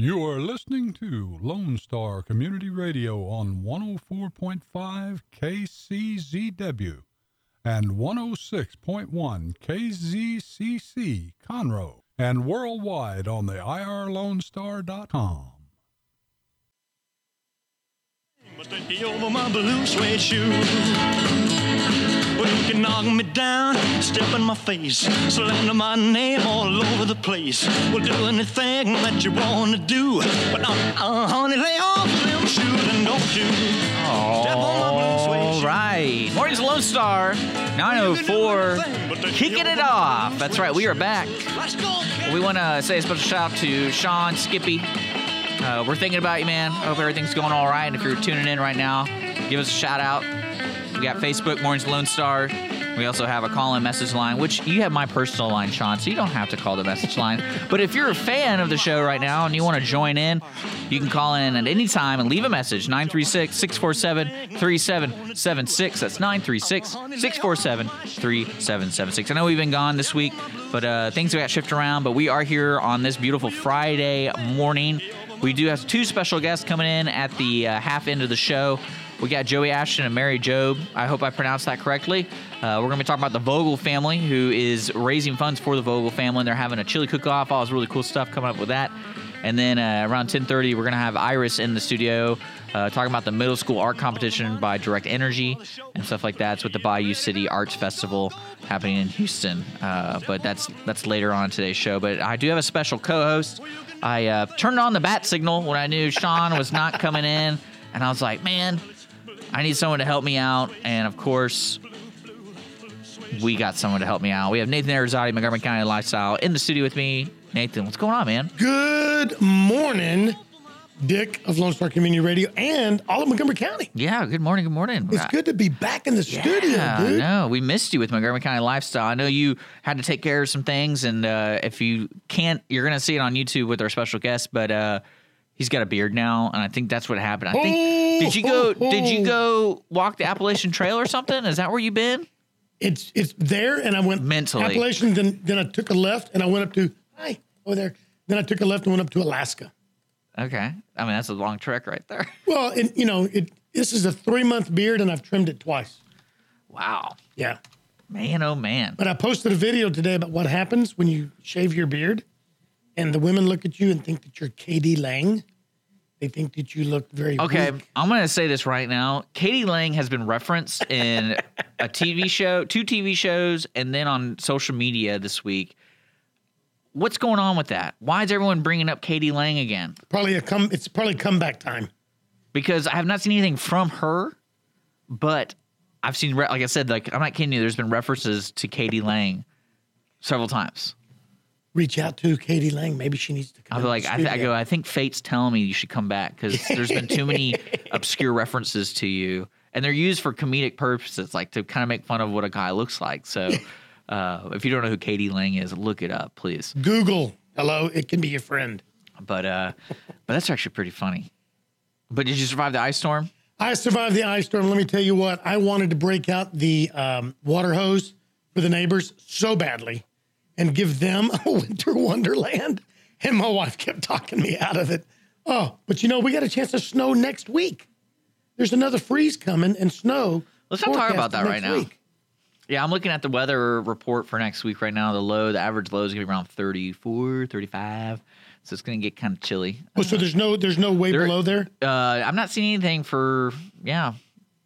You are listening to Lone Star Community Radio on 104.5 KCZW and 106.1 KZCC Conroe and worldwide on the irlonestar.com. Heel over my blue suede shoe. Well, you can knock me down, step in my face, slander my name all over the place. We'll do anything that you want to do. But uh, uh, honey, lay off them shoes and don't you step on my blue suede All shoe. right. Morning's Lone Star, 904. Kicking it off. That's right. We are back. Let's go, kid. We want to say a special shout out to Sean Skippy. Uh, we're thinking about you, man. I hope everything's going all right. And if you're tuning in right now, give us a shout out. We got Facebook, Morning's Lone Star. We also have a call in message line, which you have my personal line, Sean, so you don't have to call the message line. But if you're a fan of the show right now and you want to join in, you can call in at any time and leave a message 936 647 3776. That's 936 647 3776. I know we've been gone this week, but uh, things got shifted around. But we are here on this beautiful Friday morning. We do have two special guests coming in at the uh, half end of the show. We got Joey Ashton and Mary Job. I hope I pronounced that correctly. Uh, we're going to be talking about the Vogel family, who is raising funds for the Vogel family. They're having a chili cook-off. All this really cool stuff coming up with that. And then uh, around 10:30, we're going to have Iris in the studio uh, talking about the middle school art competition by Direct Energy and stuff like that. It's with the Bayou City Arts Festival happening in Houston. Uh, but that's that's later on today's show. But I do have a special co-host. I uh, turned on the bat signal when I knew Sean was not coming in, and I was like, man, I need someone to help me out. And of course, we got someone to help me out. We have Nathan Arizati, Montgomery County Lifestyle, in the studio with me. Nathan, what's going on, man? Good morning, Dick of Lone Star Community Radio and all of Montgomery County. Yeah, good morning, good morning. It's good to be back in the studio, yeah, dude. No, we missed you with Montgomery County Lifestyle. I know you had to take care of some things, and uh, if you can't, you're gonna see it on YouTube with our special guest. But uh, he's got a beard now, and I think that's what happened. I think did you go? Did you go walk the Appalachian Trail or something? Is that where you've been? It's it's there, and I went Mentally. Appalachian. Then then I took a left, and I went up to hi over there. Then I took a left and went up to Alaska. Okay, I mean that's a long trek right there. Well, and you know, it this is a three month beard, and I've trimmed it twice. Wow, Yeah, man, oh man. but I posted a video today about what happens when you shave your beard, and the women look at you and think that you're k.d. lang. They think that you look very Okay, weak. I'm gonna say this right now. k.d. lang has been referenced in a TV show, two TV shows, and then on social media this week. What's going on with that? Why is everyone bringing up k.d. lang again? Probably a come. It's probably comeback time. Because I have not seen anything from her, but I've seen, like I said, like I'm not kidding you. There's been references to k.d. lang several times. Reach out to k.d. lang. Maybe she needs to come. I'll be like, I, th- I go, I think fate's telling me you should come back because there's been too many obscure references to you, and they're used for comedic purposes, like to kind of make fun of what a guy looks like. So, uh, if you don't know who k.d. lang is, look it up, please. Google. Hello, it can be your friend. But, uh, but that's actually pretty funny. But did you survive the ice storm? I survived the ice storm. Let me tell you what. I wanted to break out the um, water hose for the neighbors so badly, and give them a winter wonderland. And my wife kept talking me out of it. Oh, but you know, we got a chance of snow next week. There's another freeze coming and snow. Let's not talk about that right now. week. Yeah, I'm looking at the weather report for next week right now. The low, the average low is going to be around 34, 35. So it's going to get kind of chilly. Oh, so there's no there's no way There- below there. Uh, I'm not seeing anything for yeah.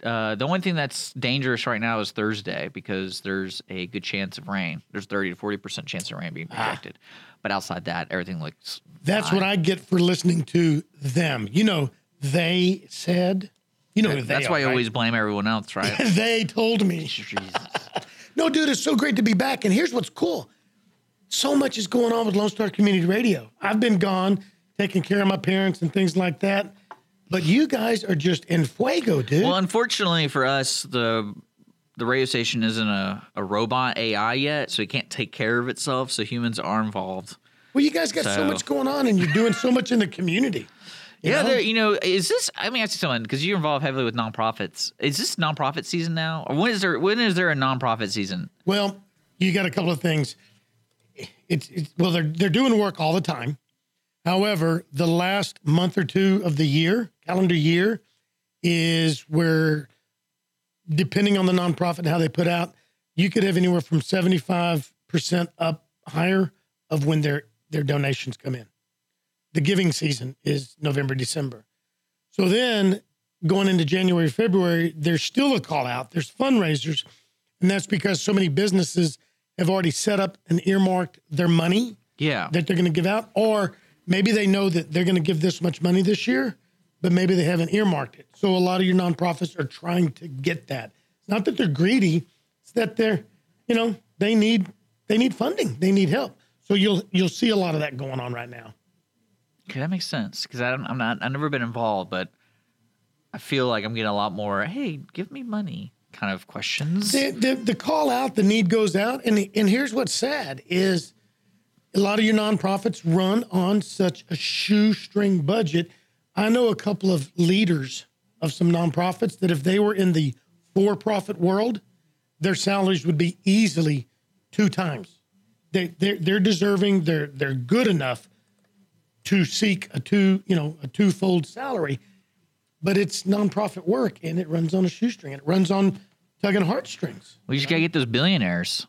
Uh, the only thing that's dangerous right now is Thursday because there's a good chance of rain. There's 30 to 40 percent chance of rain being Ah. projected. But outside that, everything looks. That's what I get for listening to them. You know, they said. You know who they That's are, why you right? always blame everyone else, right? they told me. Jesus. No, dude, it's so great to be back. And here's what's cool. So much is going on with Lone Star Community Radio. I've been gone, taking care of my parents and things like that. But you guys are just in fuego, dude. Well, unfortunately for us, the the radio station isn't a, a robot AI yet, so it can't take care of itself. So humans are involved. Well, you guys got so, So- much going on and you're doing so much in the community. Yeah, know? You know, is this? I mean, ask you something because you're involved heavily with nonprofits. Is this nonprofit season now, or when is there? When is there a nonprofit season? Well, you got a couple of things. It's, it's well, they're they're doing work all the time. However, the last month or two of the year, calendar year, is where, depending on the nonprofit and how they put out, you could have anywhere from 75% up higher of when their, their donations come in. The giving season is November, December. So then going into January, February, there's still a call out. There's fundraisers. And that's because so many businesses have already set up and earmarked their money Yeah. that they're going to give out, or maybe they know that they're going to give this much money this year, but maybe they haven't earmarked it. So a lot of your nonprofits are trying to get that. It's not that they're greedy; it's that they're, you know, they need they need funding, they need help. So you'll you'll see a lot of that going on right now. Okay, that makes sense because I'm not. I've never been involved, but I feel like I'm getting a lot more. Hey, give me money, kind of questions. The, the, the call out, the need goes out, and and here's what's sad is a lot of your nonprofits run on such a shoestring budget. I know a couple of leaders of some nonprofits that if they were in the for-profit world, their salaries would be easily two times. They they're, they're deserving. They're they're good enough to seek a two you know a twofold salary, but it's nonprofit work and it runs on a shoestring. and It runs on tugging heartstrings. we just gotta get those billionaires,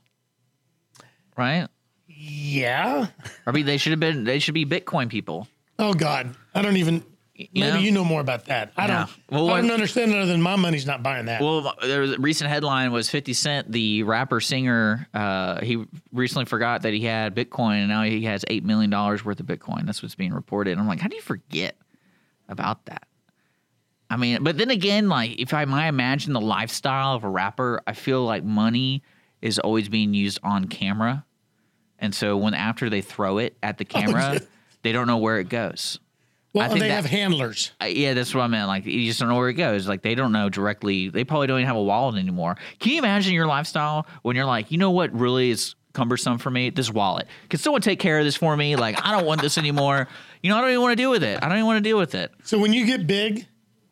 right? Yeah. I mean, they should have been. They should be Bitcoin people. Oh God, I don't even. Maybe know? you know more about that. I don't. Well, I don't what- understand other than my money's not buying that. Well, there was a recent headline was 50 Cent, the rapper singer. Uh, he recently forgot that he had Bitcoin, and now he has eight million dollars worth of Bitcoin. That's what's being reported. And I'm like, how do you forget about that? I mean, but then again, like if I might imagine the lifestyle of a rapper, I feel like money is always being used on camera, and so when after they throw it at the camera, they don't know where it goes. Well, think they that- have handlers. Uh, yeah, that's what I meant. Like you just don't know where it goes. Like they don't know directly. They probably don't even have a wallet anymore. Can you imagine your lifestyle when you're like, you know what really is cumbersome for me? This wallet. Can someone take care of this for me? Like I don't want this anymore. You know, I don't even want to deal with it. I don't even want to deal with it. So when you get big,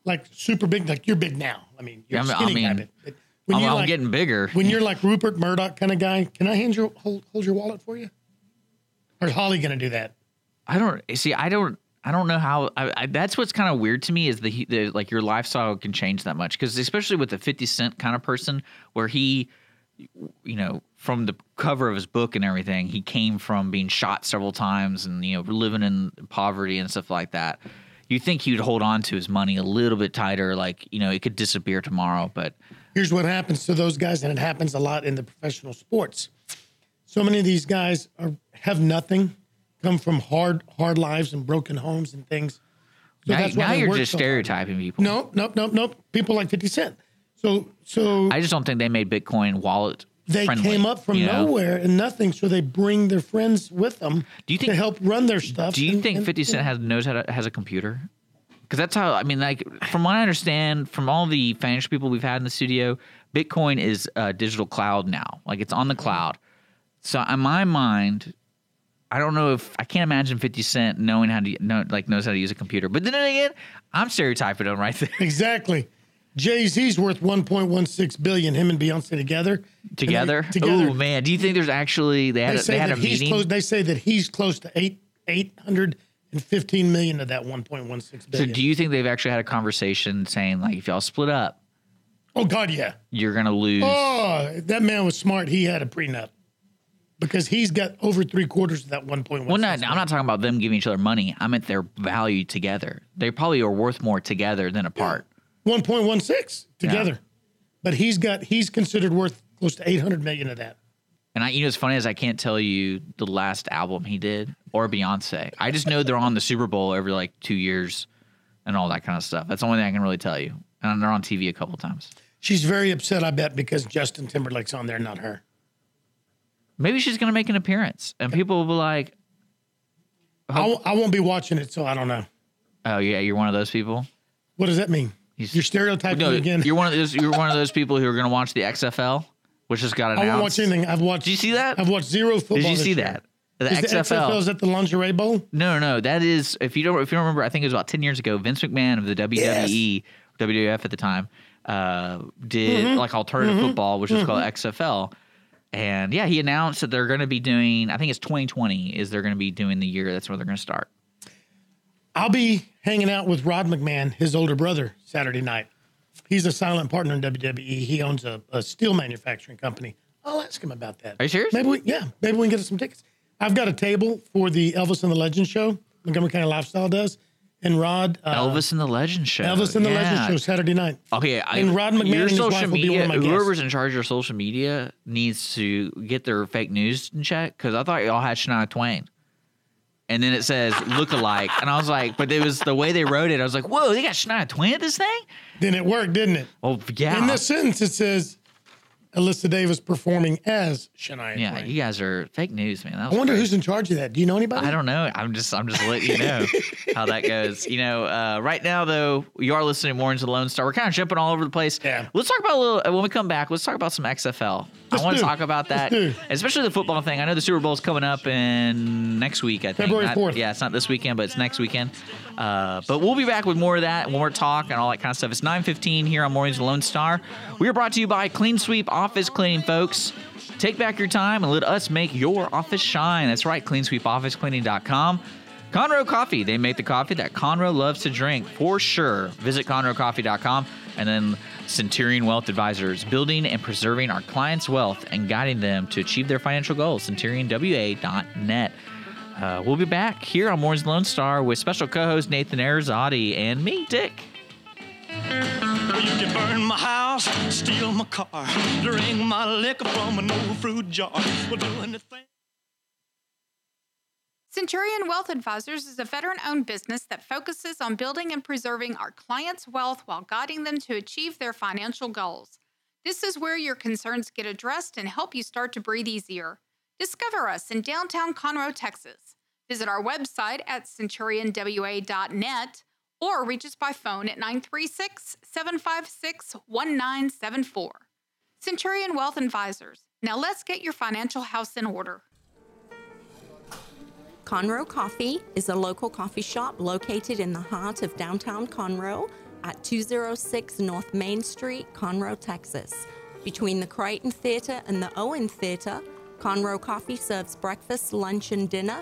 like super big, like you're big now. I mean, you're Yeah, a I mean- skinny I mean, but when I'm, you're I'm like, getting bigger. when you're like Rupert Murdoch kind of guy, can I hand your hold, hold your wallet for you? Or is Holly going to do that? I don't see. I don't. I don't know how. I, I, that's what's kind of weird to me is the, the like your lifestyle can change that much because especially with the Fifty Cent kind of person where he, you know, from the cover of his book and everything, he came from being shot several times and you know living in poverty and stuff like that. You think he would hold on to his money a little bit tighter, like you know it could disappear tomorrow, but Here's what happens to those guys, and it happens a lot in the professional sports. So many of these guys are have nothing, come from hard hard lives and broken homes and things. So now, now you're just so hard. stereotyping people. No, nope, nope, nope. People like 50 Cent. So so I just don't think they made Bitcoin wallet. they friendly, came up from you know? nowhere and nothing. So they bring their friends with them Do you think- to help run their stuff. Do you and- think and- 50 Cent has knows how to has a computer? Because that's how I mean, like from what I understand, from all the financial people we've had in the studio, Bitcoin is a digital cloud now. Like it's on the cloud. So in my mind, I don't know if I can't imagine 50 Cent knowing how to know like knows how to use a computer. But then again, I'm stereotyping him right there. Exactly. Jay Z's worth 1.16 billion. Him and Beyonce together. And they- Together? together. Oh man, do you think there's actually they had They a, they had a meeting? close. They say that he's close to eight eight hundred and fifteen million of that 1.16 billion. so do you think they've actually had a conversation saying like if y'all split up, oh God, yeah. you're gonna lose? Oh, that man was smart. He had a prenup because he's got over three quarters of that 1.16. Well, not, I'm not talking about them giving each other money. I meant their value together. They probably are worth more together than apart. 1.16 together, but he's got he's considered worth close to 800 million of that. And I, you know, as funny as I can't tell you the last album he did or Beyonce. I just know they're on the Super Bowl every like two years and all that kind of stuff. That's the only thing I can really tell you. And they're on TV a couple times. She's very upset, I bet, because Justin Timberlake's on there, not her. Maybe she's gonna make an appearance, and people will be like, "I won't be watching it, so I don't know. "Oh yeah, you're one of those people." What does that mean? He's- You're stereotyping No, again. you're one of those. You're one of those people who are gonna watch the XFL, which has got announced. I won't watch anything. I've watched. Did you see that? I've watched zero football. Did you see year. that? The Is the XFL. XFL is at the lingerie bowl? No, no, that is if you don't if you don't remember, I think it was about ten years ago. Vince McMahon of the WWE, WWF at the time, uh, did Mm-hmm. like alternative football, which was called XFL. And yeah, he announced that they're going to be doing. I think it's 2020 is they're going to be doing the year. That's where they're going to start. I'll be hanging out with Rod McMahon, his older brother, Saturday night. He's a silent partner in WWE. He owns a, a steel manufacturing company. I'll ask him about that. Are you serious? Maybe we, yeah, maybe we can get us some tickets. I've got a table for the Elvis and the Legend show. Montgomery County Lifestyle does, and Rod uh, Elvis and the Legend Show. Elvis and the Legend show Saturday night. Okay, I, And Rod McMahon your and social wife will be media, one of my guests. whoever's in charge of your social media needs to get their fake news in check because I thought y'all had Shania Twain. And then it says look-alike. And I was like, but it was the way they wrote it. I was like, whoa, they got Shania Twain at this thing? Then it worked, didn't it? Oh, yeah. In this sentence, it says Alyssa Davis performing as Shania yeah, Twain. you guys are fake news, man. That I wonder great. who's in charge of that. Do you know anybody? I don't know. I'm just I'm just letting you know how that goes. You know, uh, right now though, you are listening to Mornings of the Lone Star. We're kind of jumping all over the place. Yeah. Let's talk about a little when we come back. Let's talk about some XFL. Let's I want to talk about that, especially the football thing. I know the Super Bowl's coming up in next week. I think February 4th. Yeah, it's not this weekend, but it's next weekend. Uh, but we'll be back with more of that, and more talk, and all that kind of stuff. It's 9:15 here on Mornings of the Lone Star. We are brought to you by Clean Sweep Office Cleaning, folks. Take back your time and let us make your office shine. That's right, cleansweepofficecleaning.com. Conroe Coffee, they make the coffee that Conroe loves to drink for sure. Visit conroecoffee.com and then Centurion Wealth Advisors, building and preserving our clients' wealth and guiding them to achieve their financial goals. CenturionWA.net. Uh, we'll be back here on Morning's Lone Star with special co-host Nathan Arizotti and me, Dick. Burn my house, steal my car, drink my liquor from an old fruit jar. Well, do anything. Centurion Wealth Advisors is a veteran owned business that focuses on building and preserving our clients' wealth while guiding them to achieve their financial goals. This is where your concerns get addressed and help you start to breathe easier. Discover us in downtown Conroe, Texas. Visit our website at centurionwa.net or reach us by phone at 936 756 1974. Centurion Wealth Advisors. Now let's get your financial house in order. Conroe Coffee is a local coffee shop located in the heart of downtown Conroe at 206 North Main Street, Conroe, Texas. Between the Crighton Theater and the Owen Theater, Conroe Coffee serves breakfast, lunch, and dinner,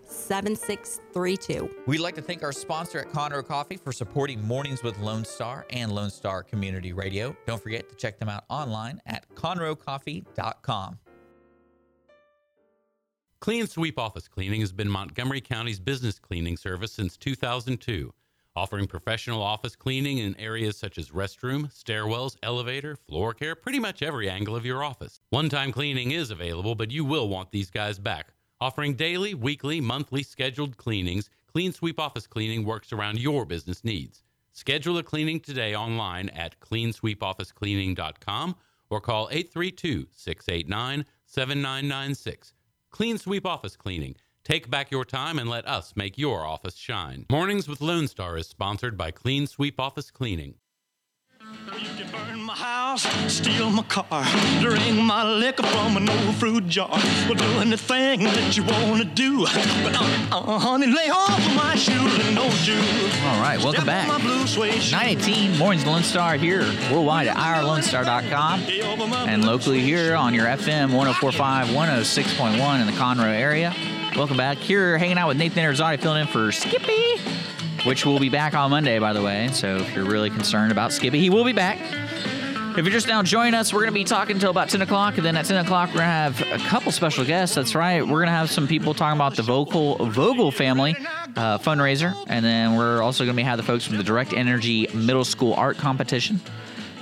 7632. We'd like to thank our sponsor at Conroe Coffee for supporting Mornings with Lone Star and Lone Star Community Radio. Don't forget to check them out online at conroecoffee.com. Clean Sweep Office Cleaning has been Montgomery County's business cleaning service since 2002, offering professional office cleaning in areas such as restroom, stairwells, elevator, floor care, pretty much every angle of your office. One time cleaning is available, but you will want these guys back. Offering daily, weekly, monthly scheduled cleanings, Clean Sweep Office Cleaning works around your business needs. Schedule a cleaning today online at cleansweepofficecleaning.com or call 832 689 7996. Clean Sweep Office Cleaning. Take back your time and let us make your office shine. Mornings with Lone Star is sponsored by Clean Sweep Office Cleaning. You can burn my house, steal my car, drink my liquor from an old fruit jar. Well, do anything that you want to do. But, uh, uh, honey, lay off of my shoes and don't you. All right, welcome back. My blue suede 918 Mornings Lone Star here worldwide at irlonestar.com Lay over my and locally here on your FM 1045, 106.1 in the Conroe area. Welcome back. Here, hanging out with Nathan Arizati, filling in for Skippy, which will be back on Monday, by the way. So if you're really concerned about Skippy, he will be back. If you're just now joining us, we're going to be talking until about 10 o'clock. And then at 10 o'clock, we're going to have a couple special guests. That's right. We're going to have some people talking about the Vocal Vogel family uh, fundraiser. And then we're also going to be have the folks from the Direct Energy Middle School Art Competition.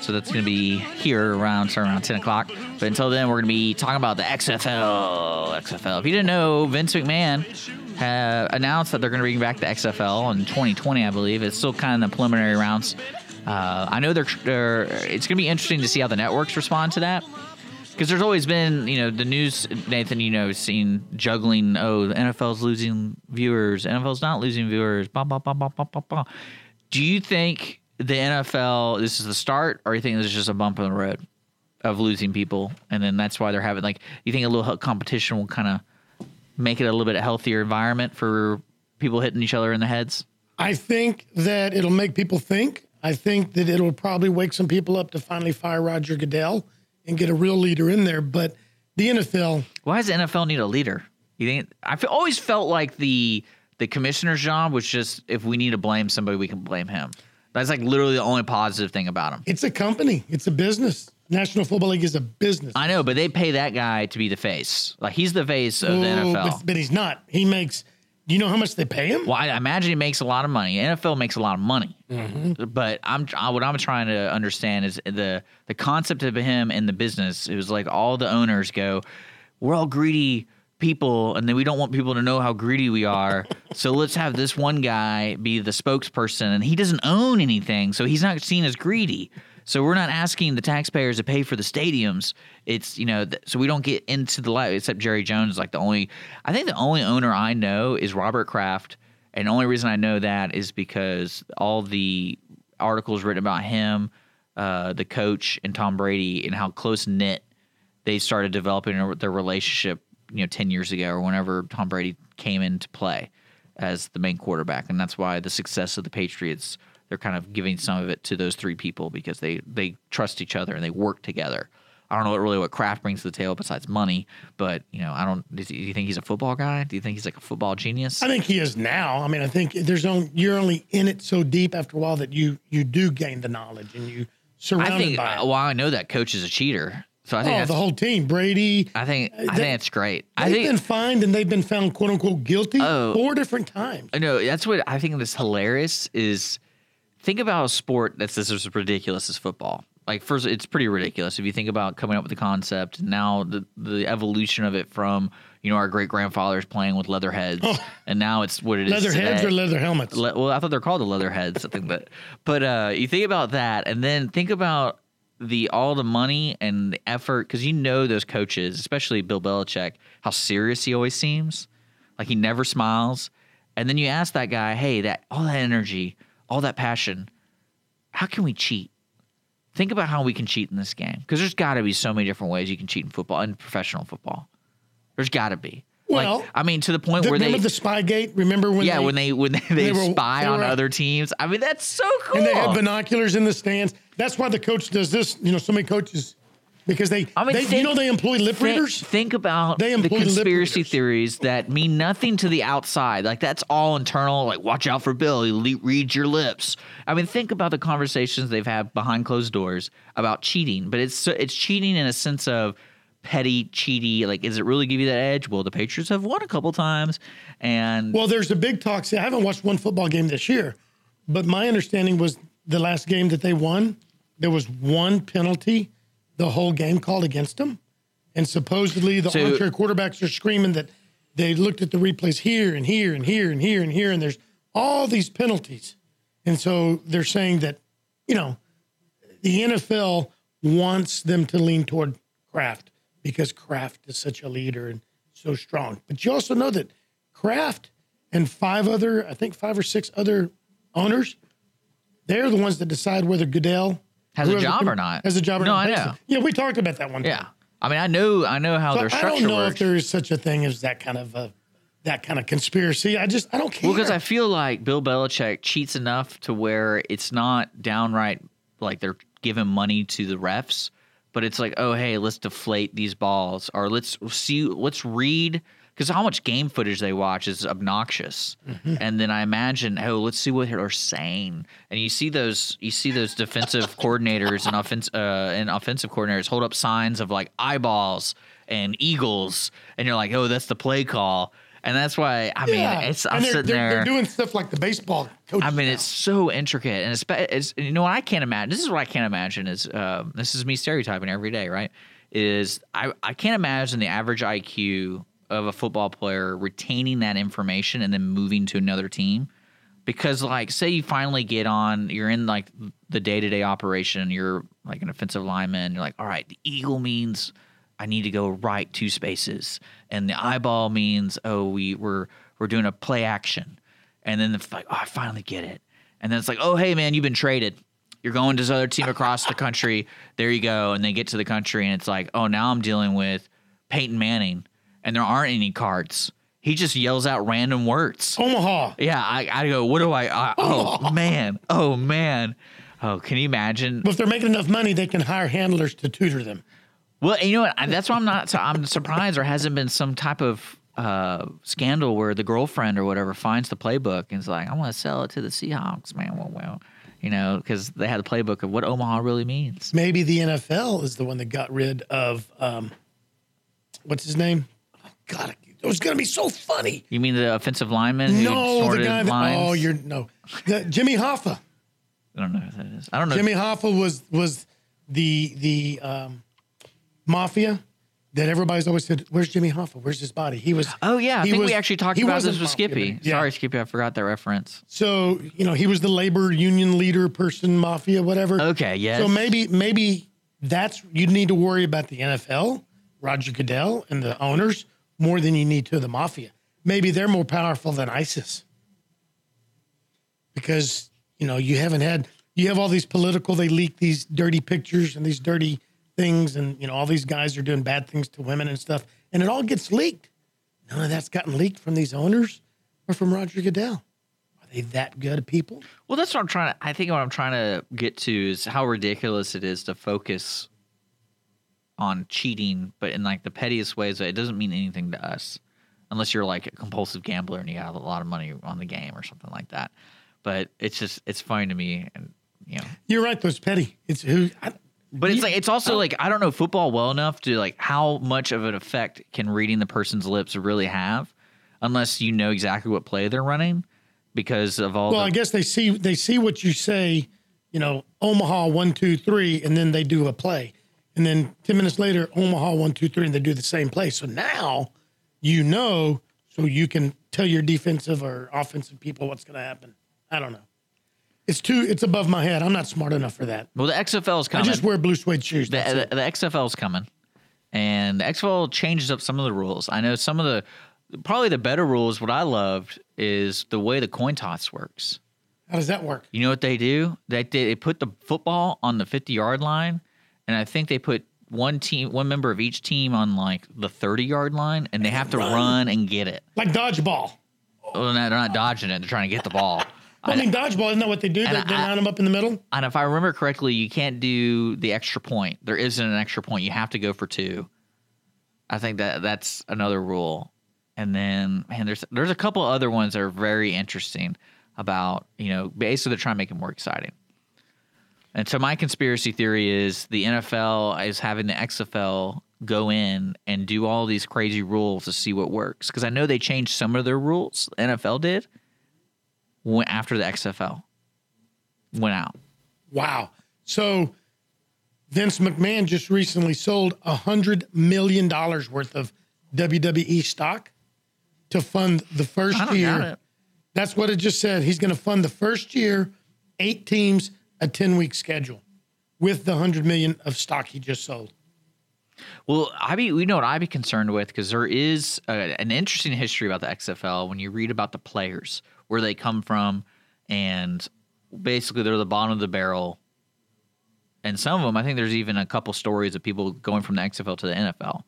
So that's going to be here around around 10 o'clock. But until then, we're going to be talking about the XFL. XFL. If you didn't know, Vince McMahon ha announced that they're going to bring back the XFL in 2020, I believe. It's still kind of the preliminary rounds. Uh, I know they're, they're it's going to be interesting to see how the networks respond to that. Because there's always been, you know, the news, Nathan, you know, seen juggling, oh, the NFL's losing viewers, NFL's not losing viewers, blah, blah, blah, blah, blah, blah, blah. Do you think the NFL, this is the start, or you think this is just a bump in the road of losing people? And then that's why they're having, like, you think a little competition will kind of make it a little bit healthier environment for people hitting each other in the heads? I think that it'll make people think. I think that it'll probably wake some people up to finally fire Roger Goodell and get a real leader in there. But the NFL, Why does the NFL need a leader? You think I always felt like the the commissioner's job was just if we need to blame somebody, we can blame him. That's like literally the only positive thing about him. it's a company, it's a business. National Football League is a business. I know, but they pay that guy to be the face. Like he's the face of the NFL. But, but he's not. He makes. Do you know how much they pay him? Well, I imagine he makes a lot of money. NFL makes a lot of money, mm-hmm. but I'm I, what I'm trying to understand is the the concept of him in the business. It was like all the owners go, "We're all greedy people, and then we don't want people to know how greedy we are. so let's have this one guy be the spokesperson, and he doesn't own anything, so he's not seen as greedy." So we're not asking the taxpayers to pay for the stadiums. It's you know, th- so we don't get into the light. Except Jerry Jones like the only. I think the only owner I know is Robert Kraft, and the only reason I know that is because all the articles written about him, uh, the coach, and Tom Brady, and how close knit they started developing their relationship. You know, ten years ago or whenever Tom Brady came into play as the main quarterback, and that's why the success of the Patriots they're kind of giving some of it to those three people because they they trust each other and they work together. I don't know what really what Kraft brings to the table besides money, but you know, I don't. Do you think he's a football guy? Do you think he's like a football genius? I think he is now. I mean, I think there's only you're only in it so deep after a while that you you do gain the knowledge and you surrounded I think. by uh, it. Well, I know that coach is a cheater, so I think oh, the whole team, Brady. I think I they- think that's great. I They've think been fined and they've been found quote unquote guilty Oh. four different times. I know that's what I think is hilarious is think about a sport that's this as ridiculous as football. Like first it's pretty ridiculous if you think about coming up with the concept now the the evolution of it from, you know, our great grandfathers playing with leather heads and now it's what it is. Leather heads or leather helmets? Le- well, I thought they're called the leather heads. I think that, but uh, you think about that, and then think about the all the money and the effort because you know those coaches, especially Bill Belichick, how serious he always seems. Like he never smiles, and then you ask that guy, "Hey, that all that energy, all that passion, how can we cheat?" Think about how we can cheat in this game because there's got to be so many different ways you can cheat in football and professional football. There's got to be. Well, like, I mean, to the point The- where remember they the Spygate? Remember when? yeah, they, when they when they, they, they spy on other teams. I mean, that's so cool. and they had binoculars in the stands. That's why the coach does this. You know, so many coaches because they, I mean, they think- you know they employ lip Think, readers. think about They the conspiracy theories that mean nothing to the outside. Like that's all internal. Like watch out for Bill. He le- reads your lips. I mean, think about the conversations they've had behind closed doors about cheating. But it's it's cheating in a sense of petty, cheaty. Like, is it really give you that edge? Well, the Patriots have won a couple times, and Well, there's a big talk. See, I haven't watched one football game this year, but my understanding was the last game that they won, there was one penalty the whole game called against them. And supposedly the So- armchair quarterbacks are screaming that they looked at the replays here and here and here and here and here, and there's all these penalties. And so they're saying that, you know, the NFL wants them to lean toward Kraft because Kraft is such a leader and so strong. But you also know that Kraft and five other, I think five or six other owners, they're the ones that decide whether Goodell Has a job or not. Has a job or No, not. I know. Yeah, we talked about that one. yeah. time. I mean, I know, I know how So their I don't know works. if there is such a thing as that kind of a that kind of conspiracy. I just I don't care. Well, because I feel like Bill Belichick cheats enough to where it's not downright like they're giving money to the refs, but it's like, oh, hey, let's deflate these balls, or let's see, let's read. Because how much game footage they watch is obnoxious, and then I imagine, oh, let's see what they're saying, and you see those, you see those defensive coordinators and offense, uh, and offensive coordinators hold up signs of like eyeballs and eagles, and you're like, oh, that's the play call, and that's why I mean, yeah. it's I'm they're, sitting they're, there. they're doing stuff like the baseball. I mean, now. it's so intricate, and it's, it's you know what I can't imagine. This is what I can't imagine is um, this is me stereotyping every day, right? Is I I can't imagine the average IQ of a football player retaining that information and then moving to another team, because like say you finally get on, you're in like the day to day operation, you're like an offensive lineman, you're like, all right, the eagle means I need to go right two spaces, and the eyeball means oh we we're we're doing a play action, and then the like oh I finally get it, and then it's like oh hey man you've been traded, you're going to this other team across the country, there you go, and they get to the country and it's like oh now I'm dealing with Peyton Manning, and there aren't any cards, he just yells out random words. Omaha. Yeah, I, I go, what do I, I oh man, oh man. Oh, can you imagine? Well, if they're making enough money, they can hire handlers to tutor them. Well, you know what? That's why I'm not. I'm surprised there hasn't been some type of uh, scandal where the girlfriend or whatever finds the playbook and is like, "I want to sell it to the Seahawks, man." Well, well, you know, because they had the playbook of what Omaha really means. Maybe the NFL is the one that got rid of um, what's his name? Oh, God, it was going to be so funny. You mean the offensive lineman No, the guy that lines? oh, you're no, The- Jimmy Hoffa. I don't know who that is. I don't know. Jimmy Hoffa was was the the um, mafia that everybody's always said, "Where's Jimmy Hoffa? Where's his body?" He was. Oh yeah, I think was- we actually talked about this with Skippy. yeah. Sorry, Skippy, I forgot that reference. So you know he was the labor union leader, person, mafia, whatever. Okay, yes. So maybe maybe that's you need to worry about the NFL, Roger Goodell, and the owners more than you need to the mafia. Maybe they're more powerful than ISIS because you know you haven't had you have all these political. They leak these dirty pictures and these dirty things, and you know all these guys are doing bad things to women and stuff, and it all gets leaked. None of that's gotten leaked from these owners or from Roger Goodell. Are they that good people? Well, that's what I'm trying to. I think what I'm trying to get to is how ridiculous it is to focus on cheating, but in like the pettiest ways. It doesn't mean anything to us, unless you're like a compulsive gambler and you have a lot of money on the game or something like that. But it's just it's funny to me, and you know. You're right. Those petty. It's who. I, But it's like it's also like I don't know football well enough to like how much of an effect can reading the person's lips really have, unless you know exactly what play they're running, because of all well, the I guess they see they see what you say. You know, Omaha one two three, and then they do a play, and then ten minutes later, Omaha one two three, and they do the same play. So now you know, so you can tell your defensive or offensive people what's going to happen. I don't know. It's too. It's above my head. I'm not smart enough for that. well the XFL is coming. I just wear blue suede shoes. the, the, the XFL is coming, and the XFL changes up some of the rules. I know some of the probably the better rules. What I loved is the way the coin toss works. How does that work? You know what they do? They they, they put the football on the fifty yard line, and I think they put one team, one member of each team on like the thirty yard line, and they have to run and get it. Like dodgeball. Well, no, they're not dodging it; they're trying to get the ball. I mean, dodgeball isn't that what they do? They, And they line them up in the middle. And if I remember correctly, you can't do the extra point. There isn't an extra point. You have to go for two. I think that that's another rule. And then, man, there's there's a couple other ones that are very interesting about you know basically they're trying to make it more exciting. And so my conspiracy theory is the NFL is having the XFL go in and do all these crazy rules to see what works because I know they changed some of their rules. The NFL did when after the XFL went out. Wow. So Vince McMahon just recently sold a hundred million dollars worth of WWE stock to fund the first year. That's what it just said. He's going to fund the first year, eight teams, a ten week schedule, with the hundred million of stock he just sold. Well, I be we know what I'd be concerned with because there is a, an interesting history about the XFL when you read about the players, where they come from, and basically they're the bottom of the barrel. And some of them, I think there's even a couple stories of people going from the XFL to the NFL.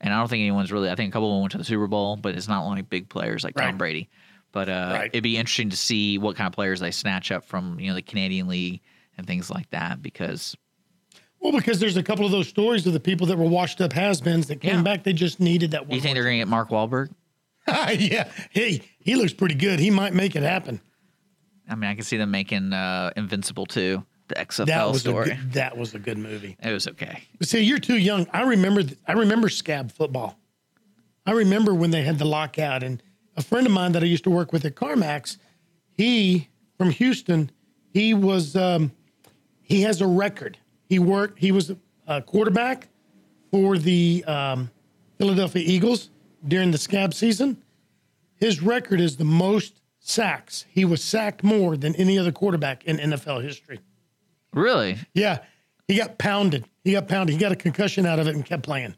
And I don't think anyone's really. I think a couple of them went to the Super Bowl, but it's not only big players like Tom Brady. But uh, Right. it'd be interesting to see what kind of players they snatch up from you know the Canadian League and things like that because Well, because there's a couple of those stories of the people that were washed up has-beens that came Yeah. back. They just needed that one. you think they're going to get Mark Wahlberg? yeah. Hey, he looks pretty good. He might make it happen. I mean, I can see them making uh, Invincible too, the XFL That was story. a good, that was a good movie. it was okay. But see, you're too young. I remember. I remember scab football. I remember when they had the lockout, and a friend of mine that I used to work with at CarMax, he from Houston, he was. Um, he has a record. He worked. He was a quarterback for the um, Philadelphia Eagles during the scab season. His record is the most sacks. He was sacked more than any other quarterback in NFL history. Really? Yeah, he got pounded. He got pounded. He got a concussion out of it and kept playing.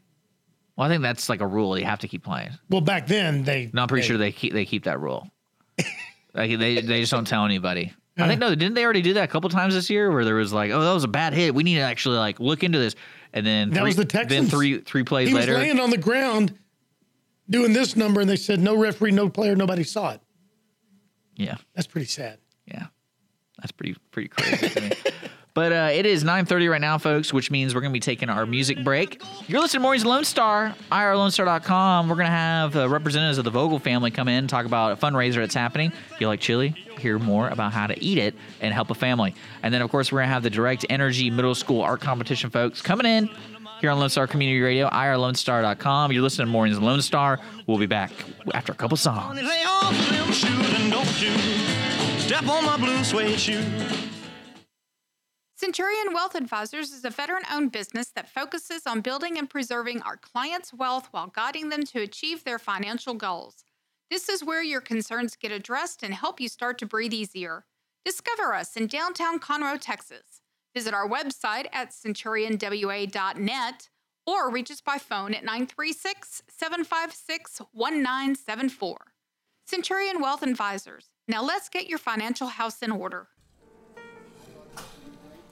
Well, I think that's like a rule. You have to keep playing. Well, back then they. No, I'm pretty they- sure they keep they keep that rule. like they they just don't tell anybody. I think no, didn't they already do that a couple times this year where there was like, oh, that was a bad hit. We need to actually like look into this. And then That three, was the Then three three plays He was later, laying on the ground, doing this number, and they said no referee, no player, nobody saw it. Yeah. That's pretty sad. Yeah, that's pretty pretty crazy. to. But uh, it is 9:30 right now, folks, which means we're gonna be taking our music break. You're listening to Morning's Lone Star, irlonestar.com. We're gonna have uh, representatives of the Vogel family come in talk about a fundraiser that's happening. If you like chili, hear more about how to eat it and help a family. And then, of course, we're gonna have the Direct Energy Middle School Art Competition, folks, coming in here on Lone Star Community Radio, irlonestar.com. You're listening to Morning's Lone Star. We'll be back after a couple songs. Centurion Wealth Advisors is a veteran owned business that focuses on building and preserving our clients' wealth while guiding them to achieve their financial goals. This is where your concerns get addressed and help you start to breathe easier. Discover us in downtown Conroe, Texas. Visit our website at centurionwa.net or reach us by phone at 936 756 1974. Centurion Wealth Advisors. Now let's get your financial house in order.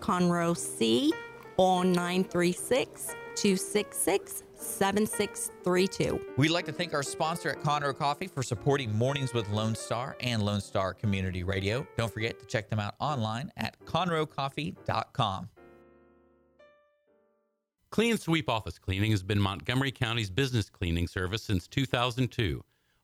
Conroe C or 936 266 7632. We'd like to thank our sponsor at Conroe Coffee for supporting Mornings with Lone Star and Lone Star Community Radio. Don't forget to check them out online at conroecoffee.com. Clean Sweep Office Cleaning has been Montgomery County's business cleaning service since 2002,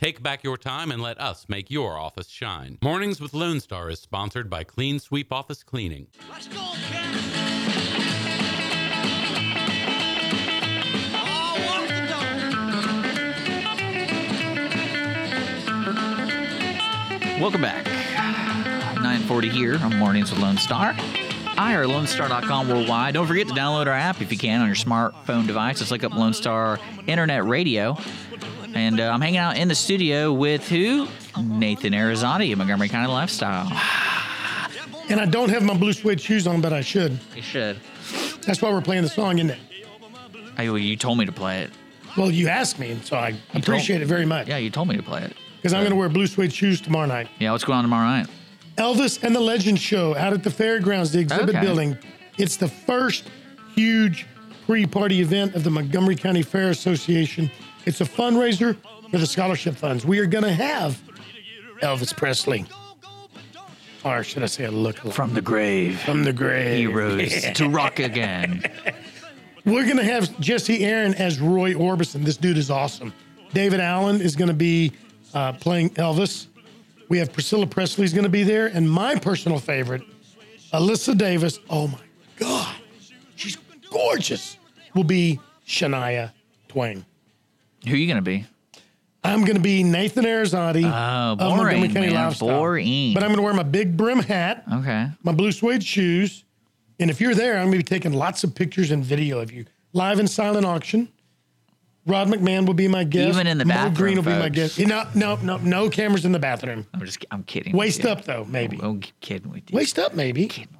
Take back your time and let us make your office shine. Mornings with Lone Star is sponsored by Clean Sweep Office Cleaning. Let's go, cat. Walk the dog. Welcome back. 940 here on Mornings with Lone Star. IRLoneStar.com worldwide. Don't forget to download our app if you can on your smartphone device. Just look up Lone Star Internet Radio. And uh, I'm hanging out in the studio with who? Nathan Arizati of Montgomery County Lifestyle. And I don't have my blue suede shoes on, but I should. You should. That's why we're playing the song, isn't it? I, well, you told me to play it. Well, you asked me, and so I appreciate it very much. Yeah, you told me to play it. Because I'm going to wear blue suede shoes tomorrow night. Yeah, what's going on tomorrow night? Elvis and the Legend Show out at the fairgrounds, the exhibit Okay. building. It's the first huge pre-party event of the Montgomery County Fair Association. It's a fundraiser for the scholarship funds. We are going to have Elvis Presley, or should I say a look From the grave. from the grave. He rose to rock again. We're going to have Jesse Aaron as Roy Orbison. This dude is awesome. David Allen is going to be uh, playing Elvis. We have Priscilla Presley's going to be there, and my personal favorite, Alyssa Davis. Oh my God, she's gorgeous. Will be Shania Twain. Who are you going to be? I'm going to be Nathan Arizotti. Oh, of boring, County man, Lifestyle. boring. But I'm going to wear my big brim hat, Okay. my blue suede shoes, and if you're there, I'm going to be taking lots of pictures and video of you live and silent auction. Rod McMahon will be my guest. Even in the Mo bathroom, Green will be my guest. No, no, no, no cameras in the bathroom. I'm just, I'm kidding. Waist up though, maybe. Oh, oh, I'm kidding with you. Waist up, maybe. Kidding.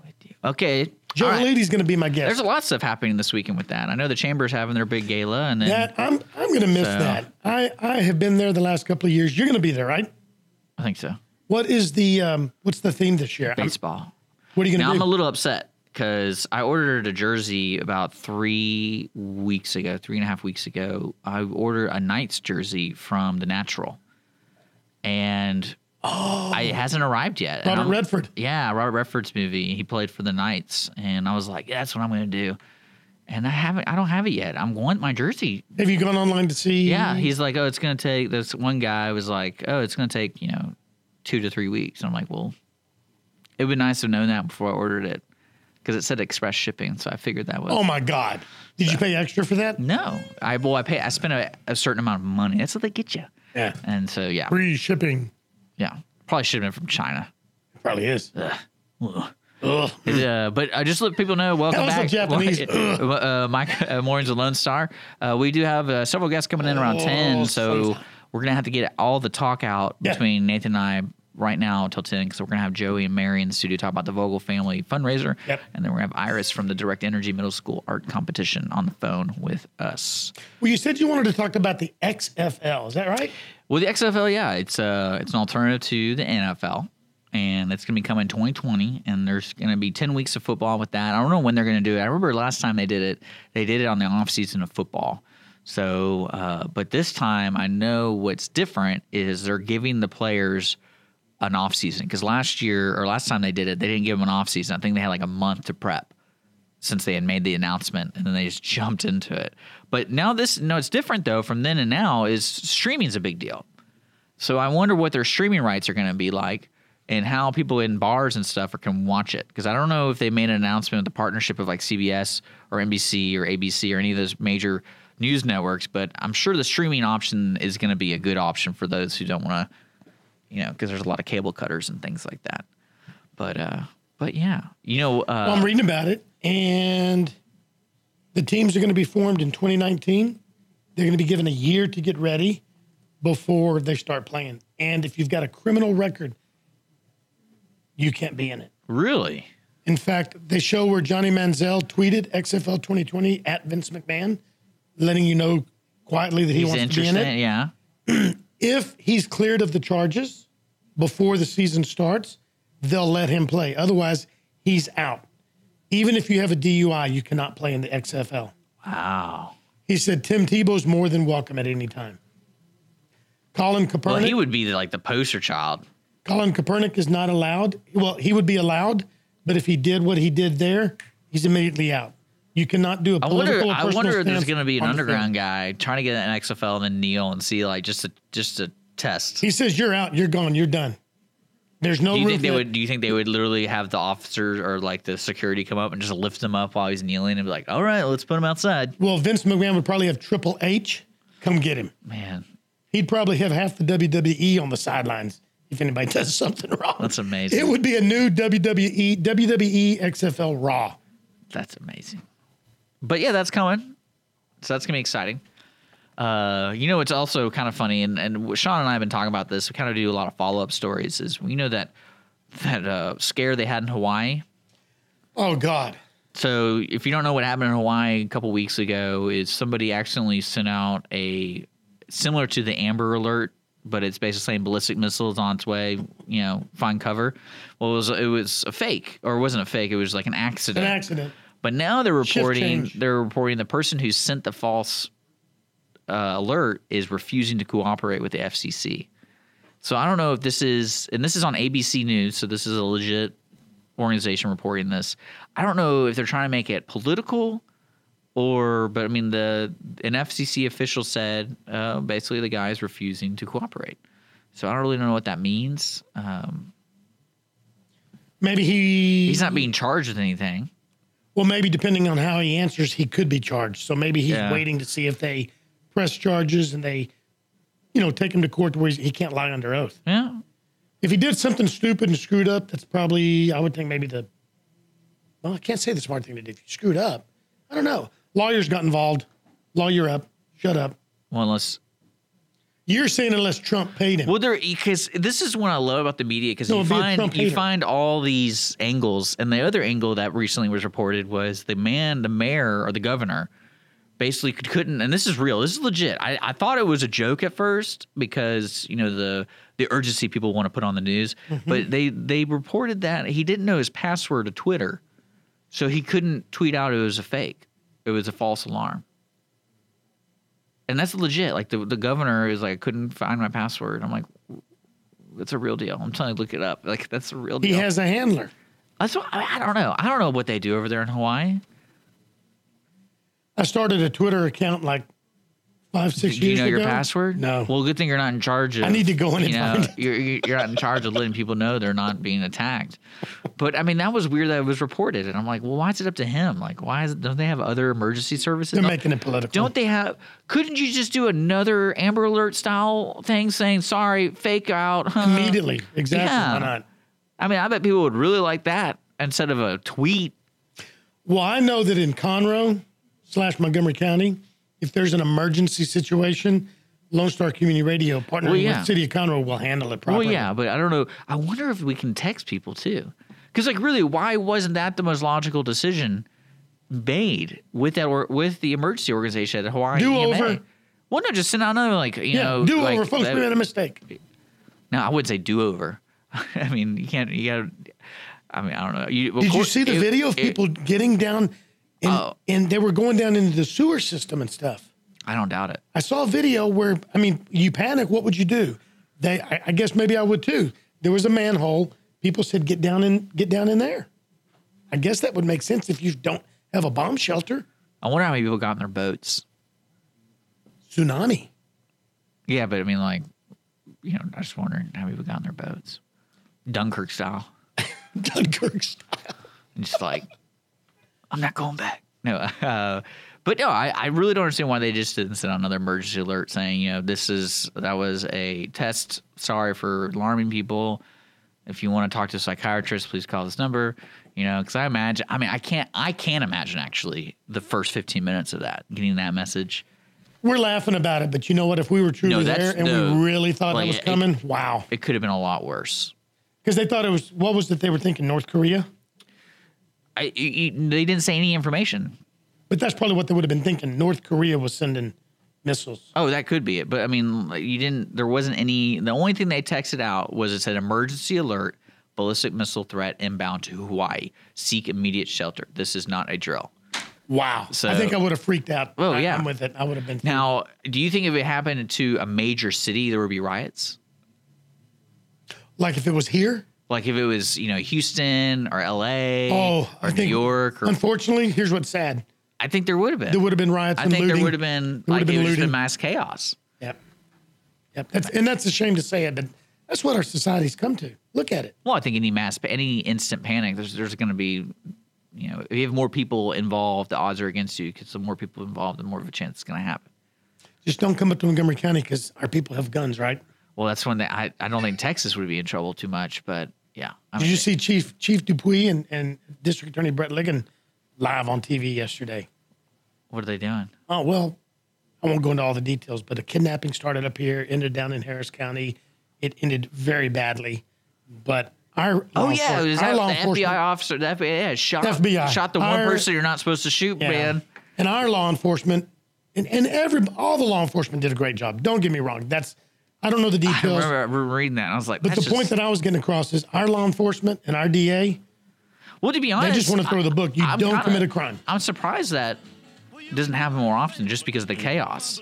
Okay. Joe right. Leedy's going to be my guest. There's a lot of stuff happening this weekend with that. I know the Chamber's having their big gala, and then that I'm I'm going to miss So- that. I I have been there the last couple of years. You're going to be there, right? I think so. What is the um? What's the theme this year? I'm- Baseball. what are you going to do? I'm a little upset because I ordered a jersey about three weeks ago, three and a half weeks ago. I ordered a Knights jersey from the Natural, and oh, it hasn't arrived yet. Robert Redford. Yeah, Robert Redford's movie. He played for the Knights, and I was like, yeah, "That's what I'm going to do." And I haven't. I don't have it yet. I'm want my jersey. Have you gone online to see? Yeah, he's like, "Oh, it's going to take." This one guy was like, "Oh, it's going to take you know two to three weeks." And I'm like, "Well, It would be nice to have known that before I ordered it because it said express shipping, so I figured that was. Oh my God! Did you pay extra for that? No, I well, I pay. I spent a, a certain amount of money. That's what they get you. Yeah. And so yeah, Free shipping yeah, probably should have been from China. probably is. Ugh. Ugh. Uh, but I just let people know. Welcome back, the Japanese, uh, Mike uh, Mornings with Lone Star. Uh, we do have uh, several guests coming in around Oh, ten, so we're gonna have to get all the talk out Yeah. between Nathan and I right now until ten, because we're gonna have Joey and Mary in the studio talk about the Vogel family fundraiser, Yep. and then we're gonna have Iris from the Direct Energy Middle School Art Competition on the phone with us. Well, you said you wanted to talk about the XFL. Is that right? Well, the XFL, yeah, it's uh, it's an alternative to the NFL, and it's going to be coming 2020. And there's going to be 10 weeks of football with that. I don't know when they're going to do it. I remember last time they did it, they did it on the off season of football. So, uh, but this time I know what's different is they're giving the players an off season because last year or last time they did it, they didn't give them an off season. I think they had like a month to prep since they had made the announcement and then they just jumped into it. But now this no, it's different though from then and now is streaming's a big deal. So I wonder what their streaming rights are going to be like and how people in bars and stuff are can watch it because I don't know if they made an announcement with the partnership of like CBS or NBC or ABC or any of those major news networks, but I'm sure the streaming option is going to be a good option for those who don't want to, you know, because there's a lot of cable cutters and things like that. But uh, but yeah, you know, uh, Well, I'm reading about it, and the teams are going to be formed in 2019. They're going to be given a year to get ready before they start playing. And if you've got a criminal record, you can't be in it. really. In fact, they show where Johnny Manziel tweeted XFL 2020 at Vince McMahon, letting you know quietly that he He's wants to be in it. yeah. If he's cleared of the charges before the season starts, they'll let him play. Otherwise, he's out. Even if you have a DUI, you cannot play in the XFL. Wow. He said Tim Tebow's more than welcome at any time. Colin Kaepernick. Well, he would be the, like the poster child. Colin Kaepernick is not allowed. Well, he would be allowed, but if he did what he did there, he's immediately out. You cannot do a I wonder. political. I wonder if there's going to be an on the field. underground guy trying to get an XFL and then kneel and see like just a just a test. He says you're out. You're gone. You're done. There's no Do you think they would? Do you think they would literally have the officers or like the security come up and just lift him up while he's kneeling and be like, "All right, let's put him outside." Well, Vince McMahon would probably have Triple H come get him. Man, He'd probably have half the WWE on the sidelines if anybody does something wrong. That's amazing. It would be a new WWE WWE XFL Raw. that's amazing. But yeah, that's coming. So that's gonna be exciting. Uh, you know, it's also kind of funny, and and Sean and I have been talking about this. We kind of do a lot of follow up stories. Is we know that that uh, scare they had in Hawaii. Oh God. So if you don't know what happened in Hawaii a couple weeks ago, is somebody accidentally sent out a similar to the Amber Alert, but it's basically saying ballistic missiles on its way. You know, find cover. Well, it was it was a fake, or it wasn't a fake. It was like an accident. An accident. But now they're reporting they're reporting the person who sent the false uh, alert is refusing to cooperate with the FCC. So I don't know if this is, and this is on ABC News, so this is a legit organization reporting this. I don't know if they're trying to make it political or, but I mean, the an FCC official said uh, basically the guy is refusing to cooperate. So I don't really know what that means. Um, Maybe he. he's not being charged with anything. Well, maybe depending on how he answers, he could be charged. So maybe he's Yeah. waiting to see if they press charges and they, you know, take him to court where he can't lie under oath. Yeah, If he did something stupid and screwed up, that's probably I would think maybe the. Well, I can't say the smart thing to do. If you screwed up, I don't know. Lawyers got involved. Lawyer up. Shut up. well, unless You're saying unless Trump paid him. Well, there because this is what I love about the media because No, you find you find all these angles, and the other angle that recently was reported was the man, the mayor or the governor, basically could- couldn't. And this is real. This is legit. I, I thought it was a joke at first because you know the the urgency people want to put on the news, Mm-hmm. but they they reported that he didn't know his password to Twitter, so he couldn't tweet out it was a fake. It was a false alarm. And that's legit. Like the the governor is like, I couldn't find my password. I'm like, it's a real deal. I'm telling you, look it up. Like that's a real deal he has a handler. that's what, I, I don't know. I don't know what they do over there in Hawaii. I started a Twitter account like five, six Do you years know your ago. password? No. Well, good thing you're not in charge of. I need to go in and you know. You're, you're not in charge of letting people know they're not being attacked. But I mean, that was weird that it was reported, and I'm like, well, why is it up to him? Like, why is it, don't they have other emergency services? They're Don't- making it political. Don't they have? Couldn't you just do another Amber Alert style thing saying sorry, fake out huh?" immediately? Exactly. Yeah. Why not? I mean, I bet people would really like that instead of a tweet. Well, I know that in Conroe slash Montgomery County, if there's an emergency situation, Lone Star Community Radio partnering Well, yeah. with City of Conroe will handle it properly. Well, yeah, but I don't know. I wonder if we can text people too, because like really, why wasn't that the most logical decision made with that or with the emergency organization at Hawaii? Do EMA? over. Well, no, just send out another like you Yeah, know, do like, over, folks. that- We made a mistake. No, I wouldn't say do over. I mean, you can't. You got. to I mean, I don't know. You, Did you see the it- video of it- people getting down, and, Oh. and they were going down into the sewer system and stuff? I don't doubt it. I saw a video where, I mean, you panic. What would you do? They, I, I guess maybe I would too. There was a manhole. People said, "Get down in, get down in there." I guess that would make sense if you don't have a bomb shelter. I wonder how many people got in their boats. Tsunami. Yeah, but I mean, like, you know, I just wondering how many people got in their boats, Dunkirk style. Dunkirk style. and just like, I'm not going back. No, uh, but no, I, I really don't understand why they just didn't send out another emergency alert saying, you know, this is that was a test. Sorry for alarming people. If you want to talk to a psychiatrist, please call this number. You know, because I imagine, I mean, I can't, I can't imagine actually the first 15 minutes of that getting that message. We're laughing about it, but you know what? If we were truly No, there and no. we really thought Like, that was it- coming, wow. It could have been a lot worse. Because they thought it was, what was it they were thinking? North Korea? I, you- they didn't say any information. But that's probably what they would have been thinking. North Korea was sending missiles. Oh, that could be it. But I mean, you didn't. There wasn't any. The only thing they texted out was it said emergency alert, ballistic missile threat inbound to Hawaii. Seek immediate shelter. This is not a drill. Wow. So- I think I would have freaked out. Oh, yeah. I'm with it. I would have been. Now, do you think if it happened to a major city, there would be riots? like if it was here. Like if it was, you know, Houston or L.A. Oh, or I New think, York, or Unfortunately, here's what's sad. I think there would have been. There would have been riots I think looting. there would have been There like been it would have been mass chaos. Yep. Yep. That's, and that's a shame to say it, but that's what our society's come to. Look at it. Well, I think any mass, any instant panic, there's there's going to be, you know, if you have more people involved, the odds are against you because the more people involved, the more of a chance it's going to happen. Just don't come up to Montgomery County because our people have guns, right? Well, that's when they, I I don't think Texas would be in trouble too much, but yeah. I Did mean, you see Chief Chief Dupuy and, and District Attorney Brett Ligon live on TV yesterday? what are they doing? Oh well, I won't go into all the details, but a kidnapping started up here, ended down in Harris County. It ended very badly, but our Oh yeah, was our that the FBI officer? The FBI yeah, shot FBI. shot the one Our- person you're not supposed to shoot, Yeah. man. And our law enforcement and, and every all the law enforcement did a great job. Don't get me wrong. That's I don't know the details. I details. remember reading that. I was like, But the that's point that I was getting across is our law enforcement and our DA, well, to be honest, I just wanna throw the book. You don't kinda- commit a crime. I'm surprised that doesn't happen more often just because of the chaos.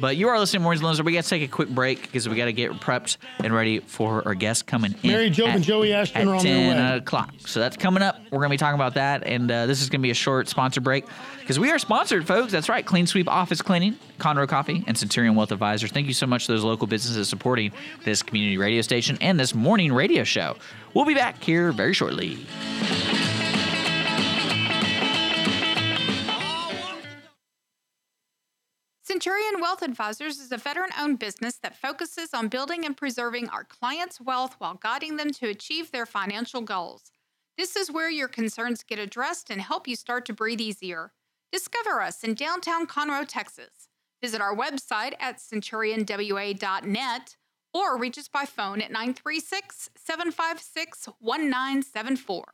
But you are listening to Mornings Loans. We got to take a quick break because we got to get prepped and ready for our guests coming in. Mary Jo at- and Joey Ashton are on their 10 way. o'clock. So that's coming up. We're going to be talking about that. And uh, this is going to be a short sponsor break because we are sponsored, folks. That's right. Clean Sweep Office Cleaning, Conroe Coffee, and Centurion Wealth Advisors. Thank you so much to those local businesses supporting this community radio station and this morning radio show. We'll be back here very shortly. Centurion Wealth Advisors is a veteran owned business that focuses on building and preserving our clients' wealth while guiding them to achieve their financial goals. This is where your concerns get addressed and help you start to breathe easier. Discover us in downtown Conroe, Texas. Visit our website at centurionwa.net or reach us by phone at 936 756 1974.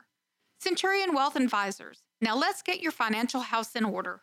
Centurion Wealth Advisors. Now let's get your financial house in order.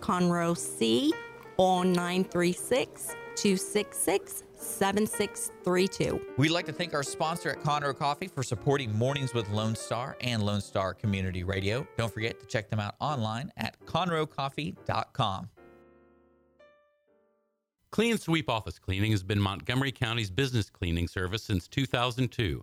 Conroe C or 936 266 7632. We'd like to thank our sponsor at Conroe Coffee for supporting Mornings with Lone Star and Lone Star Community Radio. Don't forget to check them out online at conroecoffee.com. Clean Sweep Office Cleaning has been Montgomery County's business cleaning service since 2002,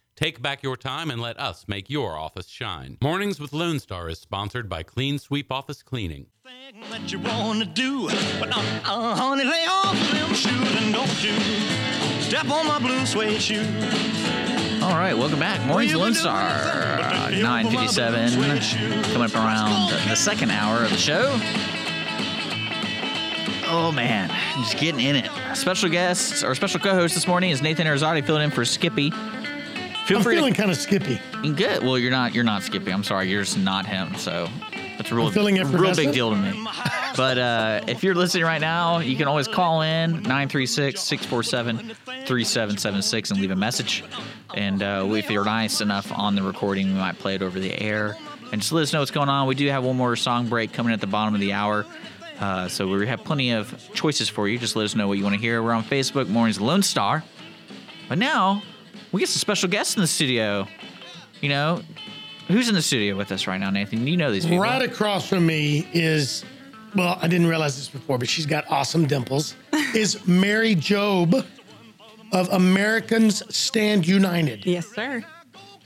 Take back your time and let us make your office shine. Mornings with Lone Star is sponsored by Clean Sweep Office Cleaning. Thing that you wanna do, but uh, uh, honey, lay off them shoes and don't you step on my blue suede shoe. All right, welcome back. Mornings Lone Star, uh, 957, coming up around the second hour of the show. Oh man, just getting in it. Special guest, our special co-host this morning is Nathan Arizardi, filling in for Skippy. Feel I'm free feeling to kind of skippy. good. Well, you're not. You're not Skippy. I'm sorry. You're just not him. So that's a real, I'm real big deal to me. But uh, if you're listening right now, you can always call in 936 647 3776 and leave a message. And uh, if you're nice enough on the recording, we might play it over the air. And just let us know what's going on. We do have one more song break coming at the bottom of the hour. Uh, so we have plenty of choices for you. Just let us know what you want to hear. We're on Facebook, Mornings Lone Star. But now we get some special guests in the studio. You know, who's in the studio with us right now, Nathan? You know these people. Right across from me is, well, I didn't realize this before, but she's got awesome dimples. is Mary Jo of Americans Stand United. Yes, sir.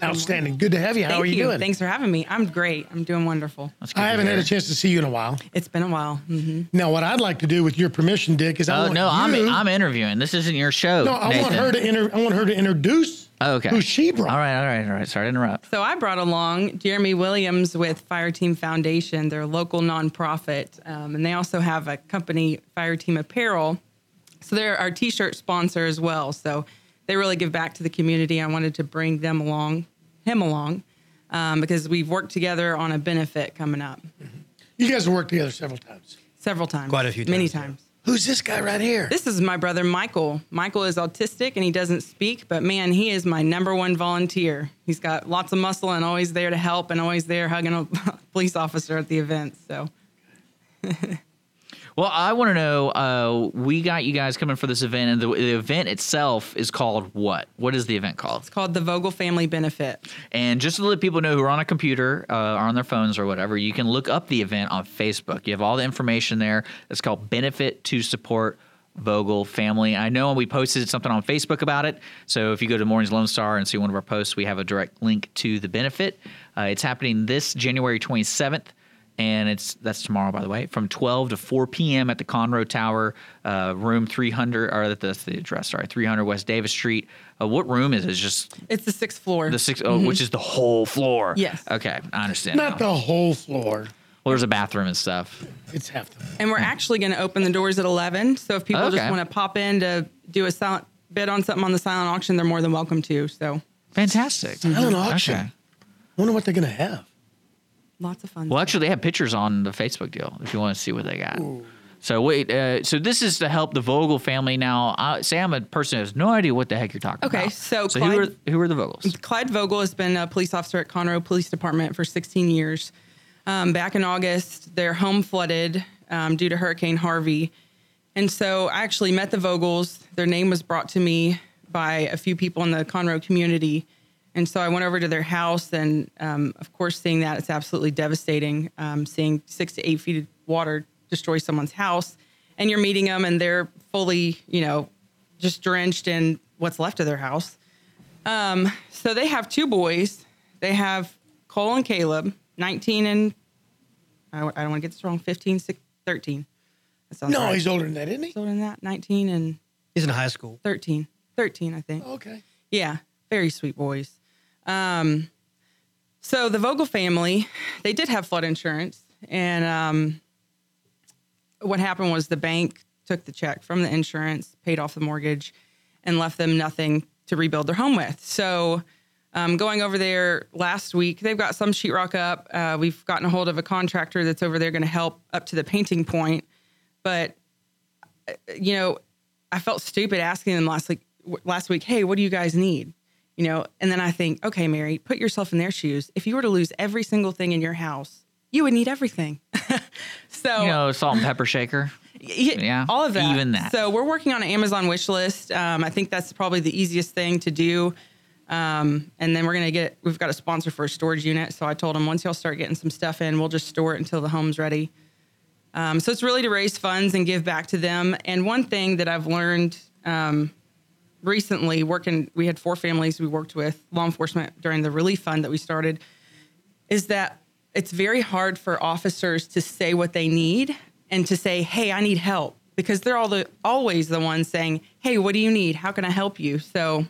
Outstanding. Good to have you. How Thank are you, doing? Thanks for having me. I'm great. I'm doing wonderful. I haven't had a chance to see you in a while. It's been a while. hmm Now, what I'd like to do, with your permission, Dick, is I Oh want no, I'm you, I'm interviewing. This isn't your show. no, I want her to inter, I want her to introduce Oh, okay. who she brought. All right, all right, all right. Sorry to interrupt. So I brought along Jeremy Williams with Fireteam Foundation. They're a local nonprofit, um, and they also have a company, Fireteam Apparel. So they're our T-shirt sponsor as well. So they really give back to the community. I wanted to bring them along, him along, um, because we've worked together on a benefit coming up You guys have worked together several times. several times, Quite a few many times, yeah. times. Who's this guy right here? This is my brother Michael. Michael is autistic and he doesn't speak, but man, he is my number one volunteer. He's got lots of muscle and always there to help and always there hugging a police officer at the events. So Well, I want to know. Uh, we got you guys coming for this event, and the, the event itself is called what? What is the event called? it's called the Vogel Family Benefit. And just to let people know who are on a computer uh, or on their phones or whatever, you can look up the event on Facebook. You have all the information there. It's called Benefit to Support Vogel Family. I know we posted something on Facebook about it. So if you go to Mornings Lone Star and see one of our posts, we have a direct link to the benefit. Uh, it's happening this January 27th. And it's that's tomorrow, by the way, from 12 to 4 p.m. at the Conroe Tower, uh, room 300, or that's the address, sorry, 300 West Davis Street. Uh, what room is it? It's just It's the sixth floor. the six, oh, which is the whole floor. Yes. Okay, I understand. Not now. the whole floor. Well, there's a bathroom and stuff. It's half the. and we're actually going to open the doors at 11. So if people Okay. just want to pop in to do a silent bid on something on the silent auction, they're more than welcome to. So Fantastic. Silent auction. Okay. Wonder what they're gonna have. Lots of fun. Well, actually, they have pictures on the Facebook deal if you want to see what they got. So wait, uh, so this is to help the Vogel family. Now, I, say I'm a person who has no idea what the heck you're talking Okay, about. so so who are who are the Vogels? Clyde Vogel has been a police officer at Conroe Police Department for 16 years. Um, back in August, their home flooded um, due to Hurricane Harvey. And so I actually met the Vogels. Their name was brought to me by a few people in the Conroe community. And so I went over to their house, and um, of course, seeing that, it's absolutely devastating. Um, seeing six to eight feet of water destroy someone's house, and you're meeting them, and they're fully, you know, just drenched in what's left of their house. Um, so they have two boys. They have Cole and Caleb, 19 and I, I don't want to get this wrong, 15, 6, 13. That sounds No, right. he's older than that, isn't he? older than that, 19 and He's in high school. 13. 13, I think. Okay. Yeah, very sweet boys. Um, so the Vogel family, they did have flood insurance, and um, what happened was the bank took the check from the insurance, paid off the mortgage, and left them nothing to rebuild their home with. So, um, going over there last week, they've got some sheetrock up. Uh, we've gotten a hold of a contractor that's over there going to help up to the painting point. But, uh, you know, I felt stupid asking them last week, last week, hey, what do you guys need? You know, and then I think, okay, Mary, put yourself in their shoes. If you were to lose every single thing in your house, you would need everything. so, You know, salt and pepper shaker. Yeah, all of that. even that. So we're working on an Amazon wish list. Um, I think that's probably the easiest thing to do. Um, and then we're gonna get. We've got a sponsor for a storage unit. So I told them once y'all start getting some stuff in, we'll just store it until the home's ready. Um, so it's really to raise funds and give back to them. And one thing that I've learned um, recently, working, we had four families we worked with law enforcement during the relief fund that we started, is that it's very hard for officers to say what they need and to say, "Hey, I need help," because they're all the always the ones saying, "Hey, what do you need? How can I help you?" So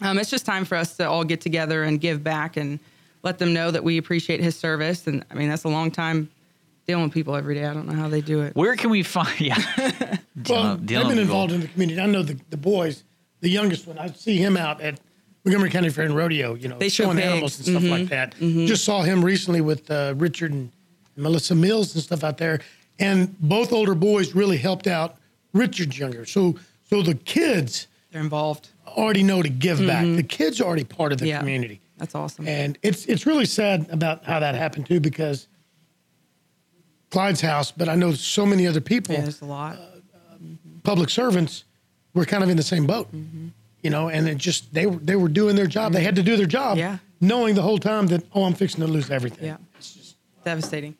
um, it's just time for us to all get together and give back and let them know that we appreciate his service. And I mean, that's a long time dealing with people every day. I don't know how they do it. Where can we find? Yeah. Well, Dealing- dealing I've been involved in the community. I know the, the boys, the youngest one. I see him out at Montgomery County Fair and Rodeo. You know, They show showing pigs. animals and stuff like mm-hmm. that. Mm-hmm. Just saw him recently with uh, Richard and Melissa Mills and stuff out there. And both older boys really helped out Richard's younger. So, so the kids They're involved. already know to give back. Mm-hmm. The kids are already part of the Yeah. community. That's awesome. And it's it's really sad about how that happened too, because Clyde's house, but I know so many other people, yeah, there's a lot. Uh, uh, public servants, were kind of in the same boat. You know, and it just they were they were doing their job. They had to do their job, Yeah. knowing the whole time that oh, I'm fixing to lose everything. Yeah. It's just devastating.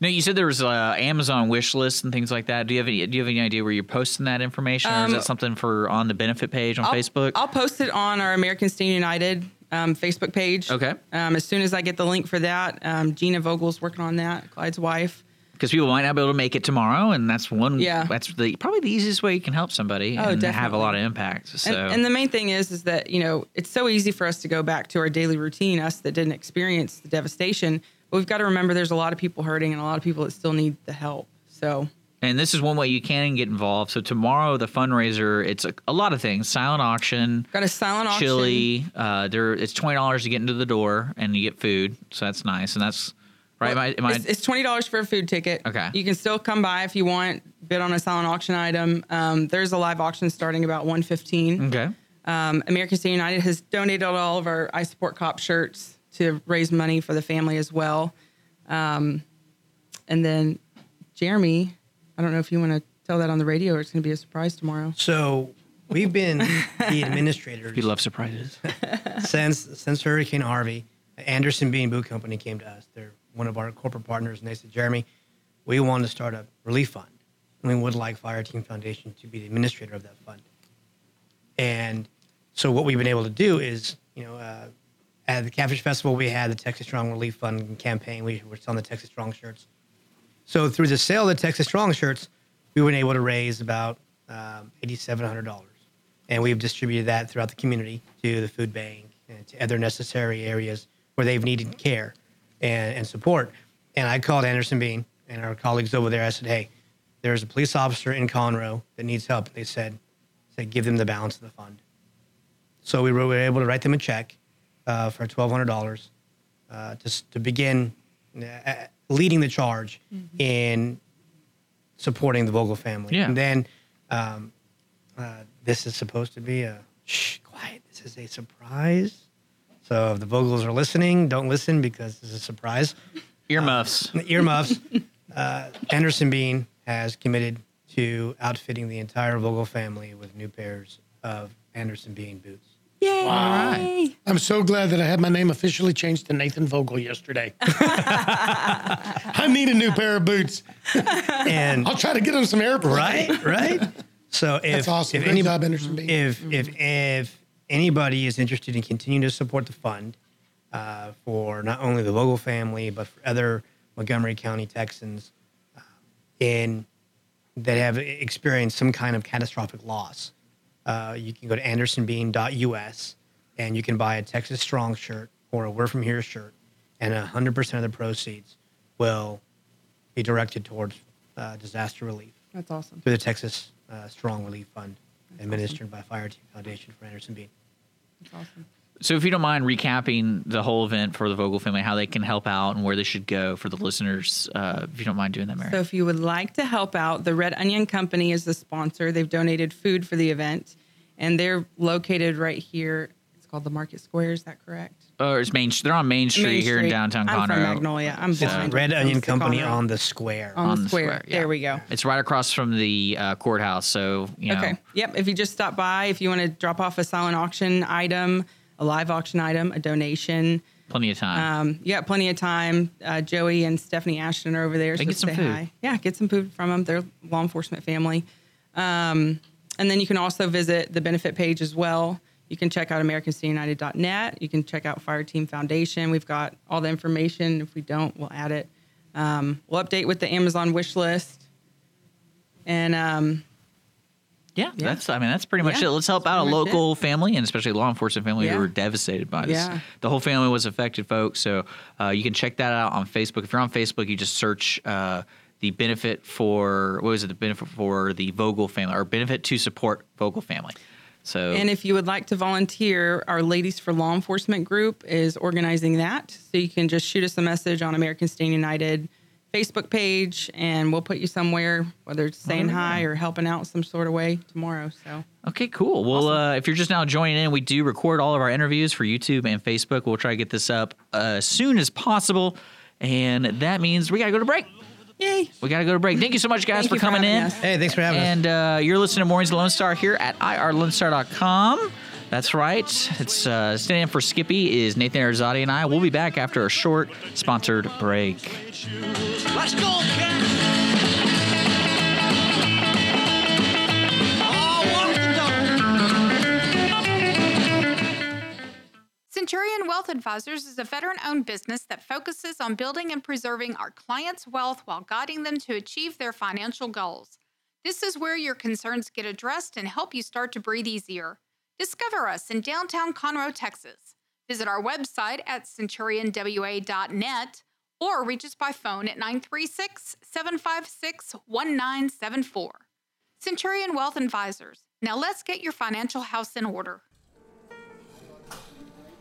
No, you said there was uh, Amazon wish lists and things like that. Do you have any? Do you have any idea where you're posting that information, or is Um, that something for on the benefit page on I'll- Facebook? I'll post it on our American State United um, Facebook page. Okay. Um, as soon as I get the link for that, um, Gina Vogel's working on that, Clyde's wife. Because people might not be able to make it tomorrow, and that's one. Yeah. That's the probably the easiest way you can help somebody Oh, and have a lot of impact. So And, and the main thing is, is that you know it's so easy for us to go back to our daily routine. Us that didn't experience the devastation, but we've got to remember there's a lot of people hurting and a lot of people that still need the help. So And this is one way you can get involved. So tomorrow, the fundraiser, it's a, a lot of things: silent auction, got a silent auction. chili. Uh, there, it's twenty dollars to get into the door, and you get food. So that's nice, and that's right. Am I, am I, It's, it's twenty dollars for a food ticket. Okay. You can still come by if you want. Bid on a silent auction item. Um, there's a live auction starting about one fifteen. okay. Um, American State United has donated all of our I Support Cop shirts to raise money for the family as well. Um, and then Jeremy, I don't know if you want to tell that on the radio or it's going to be a surprise tomorrow. So we've been the administrators You love surprises. since since Hurricane Harvey. Anderson Bean Boot Company came to us. They're one of our corporate partners, and they said, Jeremy, we want to start a relief fund, and we would like Fire Team Foundation to be the administrator of that fund. And so what we've been able to do is, you know, uh, at the Catfish Festival, we had the Texas Strong Relief Fund campaign. We were selling the Texas Strong shirts. So through the sale of the Texas Strong shirts, we were able to raise about um, $8,700. And we've distributed that throughout the community to the food bank and to other necessary areas where they've needed care and, and support. And I called Anderson Bean and our colleagues over there. I said, hey, there's a police officer in Conroe that needs help. And They said, said give them the balance of the fund. So we were, we were able to write them a check uh, for $1,200 uh, to, to begin uh, leading the charge in supporting the Vogel family. Yeah. And then um, uh, this is supposed to be a shh, quiet. This is a surprise. So if the Vogels are listening, don't listen because it's a surprise. Earmuffs. Earmuffs. uh, Anderson Bean has committed to outfitting the entire Vogel family with new pairs of Anderson Bean boots. Yay! I'm so glad that I had my name officially changed to Nathan Vogel yesterday. I need a new pair of boots. And I'll try to get him some airplane. right, right. So if That's awesome. if Great any- job, Anderson Bean. if if if anybody is interested in continuing to support the fund uh, for not only the Vogel family but for other Montgomery County Texans uh, in that have experienced some kind of catastrophic loss, uh, you can go to andersonbean.us and you can buy a Texas Strong shirt or a We're From Here shirt, and 100% of the proceeds will be directed towards uh, disaster relief That's awesome. through the Texas uh, Strong Relief Fund. Administered by Fire Team Foundation for Anderson Bean. That's awesome. So, if you don't mind recapping the whole event for the Vogel family, how they can help out and where they should go for the listeners, uh, if you don't mind doing that, Mary. So, if you would like to help out, the Red Onion Company is the sponsor. They've donated food for the event, and they're located right here. It's called the Market Square. Is that correct? Or it's Main. They're on Main Street Main here in Street. downtown I'm Conroe. from Magnolia. I'm blind. Red Onion comes Company Conroe. on the square. on, the square. yeah. There we go. It's right across from the uh, courthouse. So, you know, Okay. Yep. If you just stop by, if you want to drop off a silent auction item, a live auction item, a donation, plenty of time. um, you got plenty of time. Uh, Joey and Stephanie Ashton are over there. Hey, so get some say food. hi. Yeah, get some food from them. They're law enforcement family. Um, and then you can also visit the benefit page as well. You can check out AmericanStateUnited.net. You can check out Fire Team Foundation. We've got all the information. If we don't, we'll add it. Um, we'll update with the Amazon wish list. And um, yeah, that's. I mean, that's pretty much Yeah, it. Let's help that's out a local family and especially law enforcement family who were devastated by this. Yeah. The whole family was affected, folks. So uh, you can check that out on Facebook. If you're on Facebook, you just search uh, the benefit for what was it? The benefit for the Vogel family or benefit to support Vogel family. So And if you would like to volunteer, our Ladies for Law Enforcement group is organizing that. So you can just shoot us a message on American State United Facebook page, and we'll put you somewhere, whether it's saying hi or helping out some sort of way tomorrow. So Okay, cool. Well, uh, if you're just now joining in, we do record all of our interviews for YouTube and Facebook. We'll try to get this up uh, as soon as possible. And that means we got to go to break. Yay! We got to go to break. Thank you so much, guys, Thank for you for coming in. us. Hey, thanks for having us. And uh, you're listening to Mornings with Lone Star here at irlonestar.com. That's right. It's uh, standing in for Skippy is Nathan Arzadi and I. We'll be back after a short sponsored break. Centurion Wealth Advisors is a veteran owned business that focuses on building and preserving our clients' wealth while guiding them to achieve their financial goals. This is where your concerns get addressed and help you start to breathe easier. Discover us in downtown Conroe, Texas. Visit our website at centurionwa.net or reach us by phone at 936 756 1974. Centurion Wealth Advisors. Now let's get your financial house in order.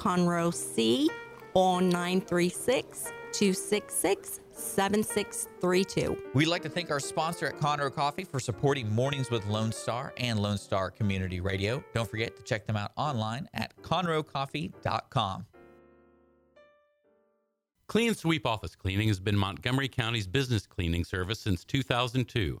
Conroe C on 936 266 7632. We'd like to thank our sponsor at Conroe Coffee for supporting Mornings with Lone Star and Lone Star Community Radio. Don't forget to check them out online at conroecoffee.com. Clean Sweep Office Cleaning has been Montgomery County's business cleaning service since 2002,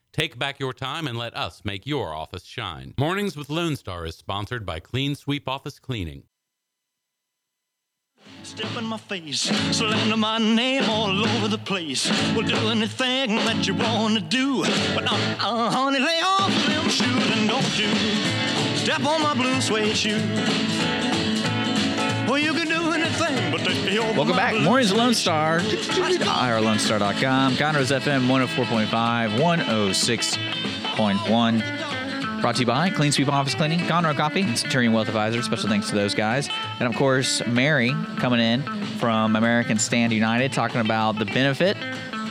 Take back your time and let us make your office shine. Mornings with Lone Star is sponsored by Clean Sweep Office Cleaning. Step in my face, slander my name all over the place. We'll do anything that you want to do. But uh, uh, honey, lay off them shoes and don't you step on my blue suede shoe. Welcome back. Mornings Lone Star. IRLoneStar.com. Conroe's FM 104.5, 106.1. Brought to you by Clean Sweep Office Cleaning, Conroe Coffee, and Centurion Wealth Advisors. Special thanks to those guys. And of course, Mary coming in from American Stand United talking about the benefit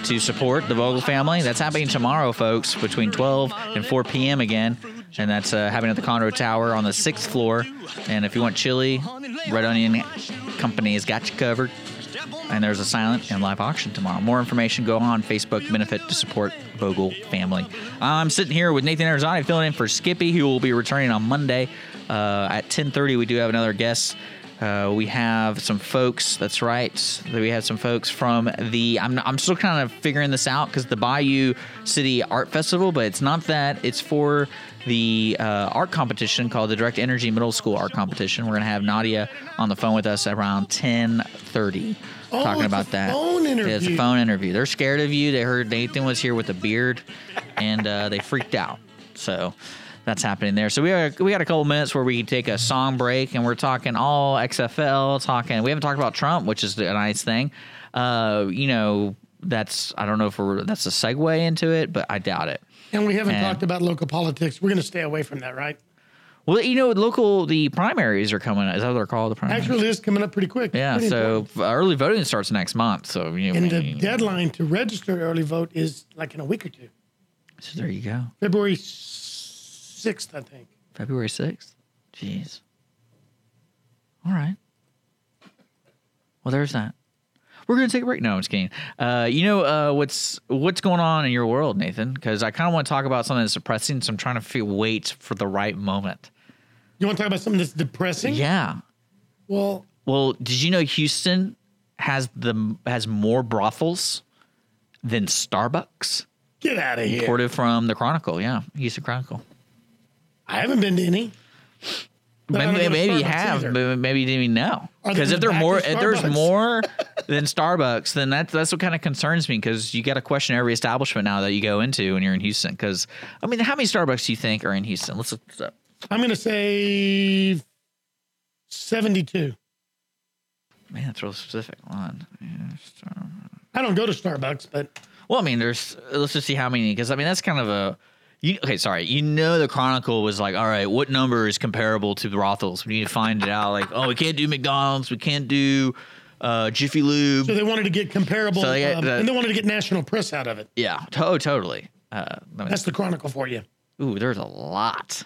to support the Vogel family. That's happening tomorrow, folks, between 12 and 4 p.m. again. And that's uh, happening at the Conroe Tower on the sixth floor. And if you want chili, Red Onion Company has got you covered. And there's a silent and live auction tomorrow. More information, go on Facebook, benefit to support Vogel family. I'm sitting here with Nathan Arizona filling in for Skippy, who will be returning on Monday uh, at 10:30. We do have another guest Uh, we have some folks. That's right. We have some folks from the. I'm I'm still kind of figuring this out because the Bayou City Art Festival, but it's not that. It's for the uh, art competition called the Direct Energy Middle School Art Competition. We're gonna have Nadia on the phone with us around 10:30, Oh, talking it's about a that. phone Yeah, it's a phone interview. They're scared of you. They heard Nathan was here with a beard, and uh, they freaked out. So that's happening there. So we are, we got a couple minutes where we can take a song break, and we're talking all XFL. Talking. We haven't talked about Trump, which is a nice thing. Uh, you know, that's I don't know if we're, that's a segue into it, but I doubt it. And we haven't And- talked about local politics. We're going to stay away from that, right? Well, you know, local the primaries are coming. Is that what they're called? The primaries. Actually, it's coming up pretty quick. yeah. Pretty So important. early voting starts next month. So you know, and the deadline to register early vote is like in a week or two, so there you go. February sixth, I think. February 6th? Jeez. All right. Well, there's that. We're gonna take a break. No, I'm just kidding. Uh, you know uh, what's what's going on in your world, Nathan? Because I kind of want to talk about something that's depressing, so I'm trying to feel, wait for the right moment. You want to talk about something that's depressing? Yeah. Well, Well, did you know Houston has the has more brothels than Starbucks? get out of here. Reported from the Chronicle. Yeah, Houston Chronicle. I haven't been to any. But Maybe, maybe you have, either. but maybe you didn't even know. Because if there more, if there's more than Starbucks, then that's that's what kind of concerns me. Because you got to question every establishment now that you go into when you're in Houston. Because I mean, how many Starbucks do you think are in Houston? Let's look this up. I'm going to say 72. Man, that's real specific. Hold on. Yeah, I don't go to Starbucks, but Well, I mean, there's. Let's just see how many. Because I mean, that's kind of a. You, okay, sorry. You know, the Chronicle was like, all right, what number is comparable to brothels? We need to find it out. Like, oh, we can't do McDonald's. We can't do uh, Jiffy Lube. so they wanted to get comparable, So they um, the- and they wanted to get national press out of it. yeah, to- totally. Uh, That's the Chronicle for you. Ooh, there's a lot.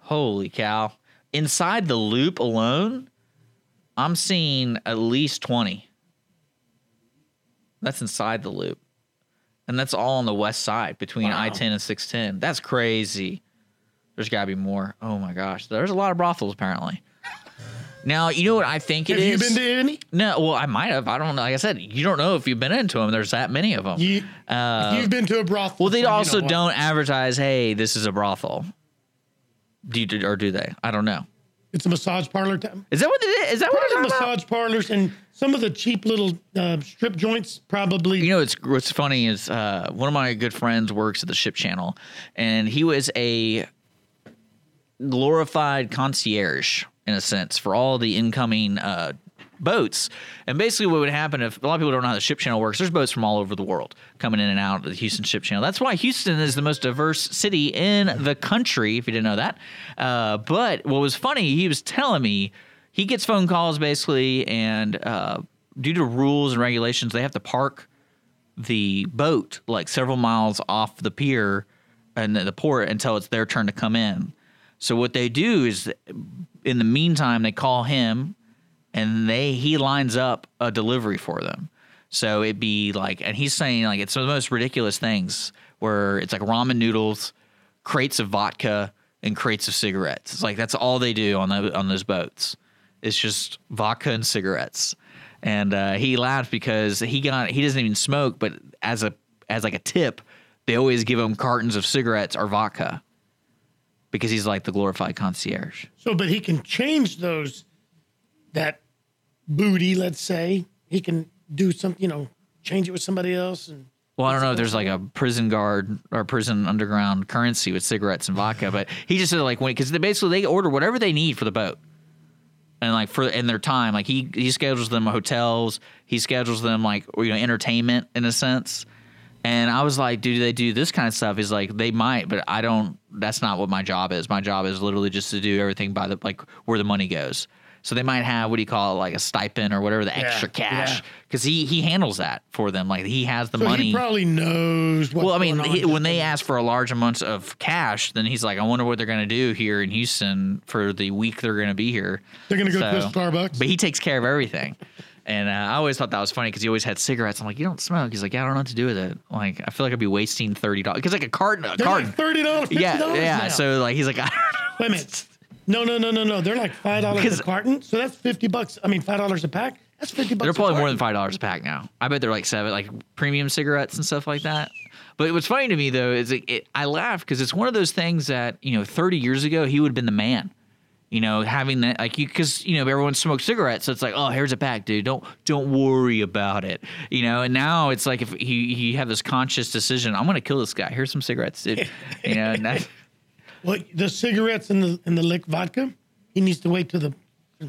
Holy cow. Inside the loop alone, I'm seeing at least 20. That's inside the loop. And that's all on the west side between I 10 and 610. That's crazy. There's got to be more. Oh my gosh. There's a lot of brothels apparently. Now, you know what I think it Have you been to any? no, well, I might have. I don't know. Like I said, you don't know if you've been into them. There's that many of them. You, if you've been to a brothel. Well, they also don't advertise, "Hey, this is a brothel." Do you, or do they? I don't know. It's a massage parlor. T- Is that what it is? Is that what it's about? massage parlors and some of the cheap little uh, strip joints. Probably. You know, it's what's funny is uh, one of my good friends works at the Ship Channel, and he was a glorified concierge in a sense for all the incoming uh, boats. And basically, what would happen if a lot of people don't know how the Ship Channel works? There's boats from all over the world coming in and out of the Houston Ship Channel. That's why Houston is the most diverse city in the country. If you didn't know that, uh, but what was funny, he was telling me he gets phone calls basically, and uh, due to rules and regulations, they have to park the boat like several miles off the pier and the port until it's their turn to come in. So what they do is in the meantime they call him and they he lines up a delivery for them. So it'd be like and he's saying like it's the most ridiculous things where it's like ramen noodles, crates of vodka and crates of cigarettes. It's like that's all they do on the on those boats. It's just vodka and cigarettes. And uh, he laughed because he got he doesn't even smoke, but as a as like a tip, they always give him cartons of cigarettes or vodka because he's like the glorified concierge. So, but he can change those, that booty, let's say. He can do something, you know, change it with somebody else. And Well, I don't know if there's like a prison guard or prison underground currency with cigarettes and vodka, but he just said like when because they basically they order whatever they need for the boat, and like for in their time, like he he schedules them hotels, he schedules them like you know entertainment in a sense. And I was like, do they do this kind of stuff? He's like, they might, but I don't. That's not what my job is. My job is literally just to do everything by the like where the money goes. So they might have what do you call it, like a stipend or whatever, the extra cash, yeah. because he he handles that for them. Like he has the so money. he probably knows Well, I mean, going he, when they ask for a large amount of cash, then he's like, I wonder what they're going to do here in Houston for the week they're going to be here. They're gonna go to So- a Starbucks? But he takes care of everything. And uh, I always thought that was funny because he always had cigarettes. I'm like, you don't smoke. He's like, yeah, I don't know what to do with it. Like, I feel like I'd be wasting thirty dollars because like a carton, a They're carton. like $30, $50 yeah, yeah. now. So like, he's like, I don't know. Wait a minute. No, no, no, no, no. They're like five dollars a carton. So that's fifty bucks. I mean, five dollars a pack. That's fifty bucks. They're probably more than five dollars a pack now. I bet they're like seven, like premium cigarettes and stuff like that. But what's funny to me though is it, it, I laugh because it's one of those things that you know, 30 years ago he would have been the man. You know, having that like you because you know everyone smokes cigarettes, so it's like, oh, here's a pack, dude. Don't don't worry about it. You know, and now it's like if he he have this conscious decision, I'm gonna kill this guy. Here's some cigarettes, dude. You know, and that, Well, the cigarettes and the and the lick vodka. He needs to wait till the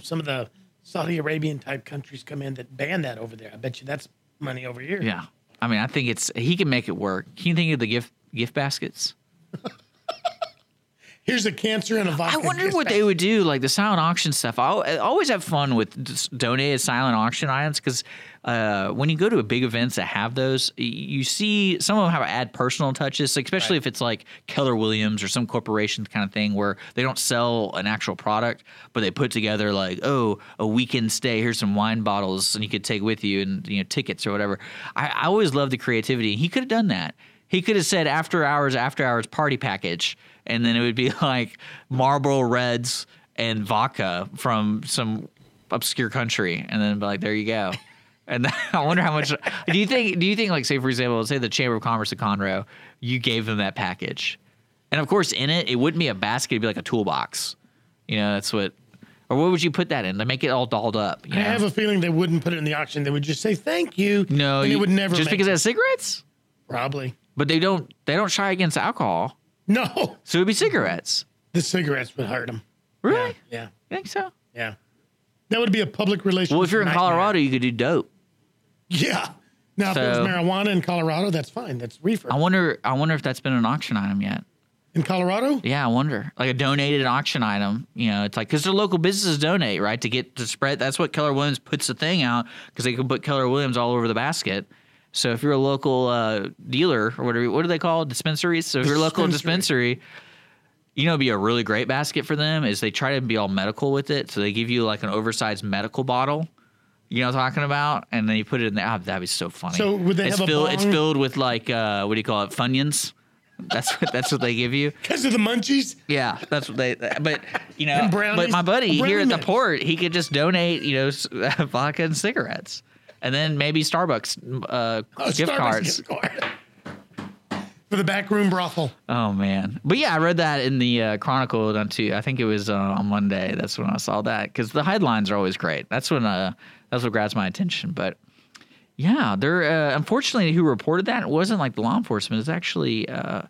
some of the Saudi Arabian type countries come in that ban that over there. I bet you that's money over here. yeah. I mean, I think it's he can make it work. Can you think of the gift gift baskets? Here's a cancer and a vodka. I wonder what they would do, like the silent auction stuff. I, I always have fun with donated silent auction items because uh, when you go to a big events that have those, you see some of them have add personal touches, like especially if it's like Keller Williams or some corporation kind of thing where they don't sell an actual product, but they put together like, oh, a weekend stay. Here's some wine bottles, and you could take with you, and you know tickets or whatever. I, I always love the creativity. He could have done that. He could have said after hours, after hours party package, and then it would be like Marlboro Reds and vodka from some obscure country, and then be like, there you go. And I wonder how much. Do you think? Do you think, like, say for example, say the Chamber of Commerce of Conroe, you gave them that package, and of course in it, it wouldn't be a basket; it'd be like a toolbox. You know, that's what. Or what would you put that in to make it all dolled up? I know? have a feeling they wouldn't put it in the auction. They would just say thank you. no, and you, it would never just because it has cigarettes. probably But they don't. They don't shy against alcohol, no. so it'd be cigarettes. The cigarettes would hurt them. Really? Yeah, You think so? yeah. That would be a public relations. Well, if you're in nightmare. Colorado, you could do dope. yeah. Now, if it was So- marijuana in Colorado, that's fine. That's reefer. I wonder. I wonder if that's been an auction item yet. in Colorado, Yeah, I wonder. Like a donated auction item. You know, it's like because their local businesses donate, right, to get to spread. That's what Keller Williams puts the thing out because they can put Keller Williams all over the basket. So if you're a local uh, dealer or whatever, what do they call it? dispensaries? So if you're a local Dispensary. you know, it'd be a really great basket for them is they try to be all medical with it. So they give you like an oversized medical bottle. You know what I'm talking about? And then you put it in there. Oh, that'd be so funny. So would they it's have a filled, It's filled with like uh, what do you call it? Funyuns. That's what that's what they give you. because of the munchies. Yeah, that's what they. But you know, And but my buddy here at the port, he could just donate, you know, vodka and cigarettes, and then maybe Starbucks uh, Oh, gift Starbucks cards. gift card. For the backroom brothel. Oh man, but yeah, I read that in the uh, Chronicle on too. I think it was uh, on Monday. That's when I saw that because the headlines are always great. That's when uh, that's what grabs my attention. But yeah, they're uh, unfortunately who reported that it wasn't like the law enforcement. It's actually uh,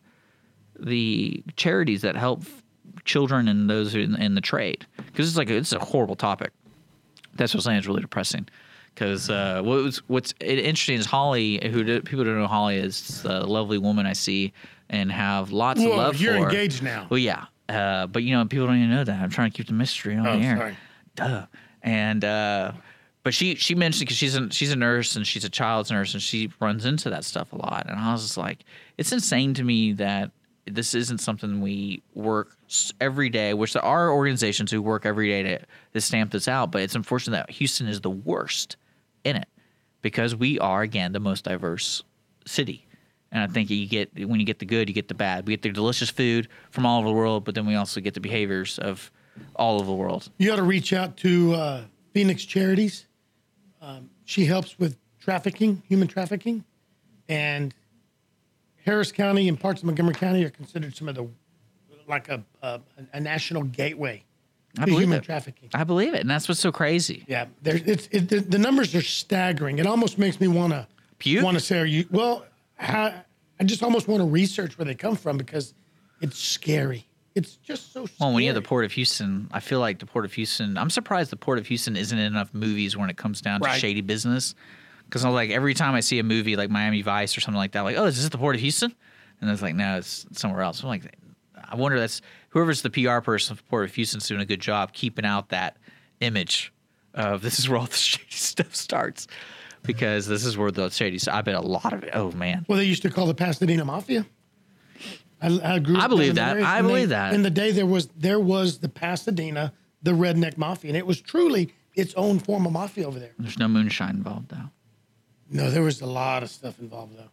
the charities that help children and those in, in the trade because it's like it's a horrible topic. That's what I'm saying. It's really depressing. Because uh, what was, what's interesting is Holly, who people don't know Holly is a lovely woman I see and have lots Whoa, of love for you're for. engaged now. Well, yeah, uh, but you know people don't even know that. I'm trying to keep the mystery on Oh, the air. sorry. Duh. And uh, but she she mentioned because she's a, she's a nurse and she's a child's nurse and she runs into that stuff a lot. And I was just like, it's insane to me that this isn't something we work every day, which there are organizations who work every day to, to stamp this out. But it's unfortunate that Houston is the worst in it because we are again the most diverse city. And I think you get when you get the good, you get the bad. We get the delicious food from all over the world, but then we also get the behaviors of all over the world. You ought to reach out to uh, Phoenix Charities. Um, she helps with trafficking, human trafficking, and Harris County and parts of Montgomery County are considered some of the like a a, a national gateway I to believe human it. trafficking. I believe it, and that's what's so crazy. Yeah, there, it's it, the, the numbers are staggering. It almost makes me want to Puke? Want to say, are you? Well, how, I just almost want to research where they come from because it's scary. It's just so. Scary. Well, when you have the Port of Houston, I feel like the Port of Houston. I'm surprised the Port of Houston isn't in enough movies when it comes down to Right. shady business. Because I'm like every time I see a movie like Miami Vice or something like that, like, oh, is this the Port of Houston? And it's like, no, it's somewhere else. I'm like, I wonder that's whoever's the PR person for Port of Houston's doing a good job keeping out that image of this is where all the shady stuff starts. Because this is where the shady. stuff. I bet a lot of it. Oh man, Well, they used to call the Pasadena Mafia. I, I grew. I believe that. I and they- believe that. In the day, there was there was the Pasadena, the redneck mafia, and it was truly its own form of mafia over there. there's no moonshine involved though. No, there was a lot of stuff involved though.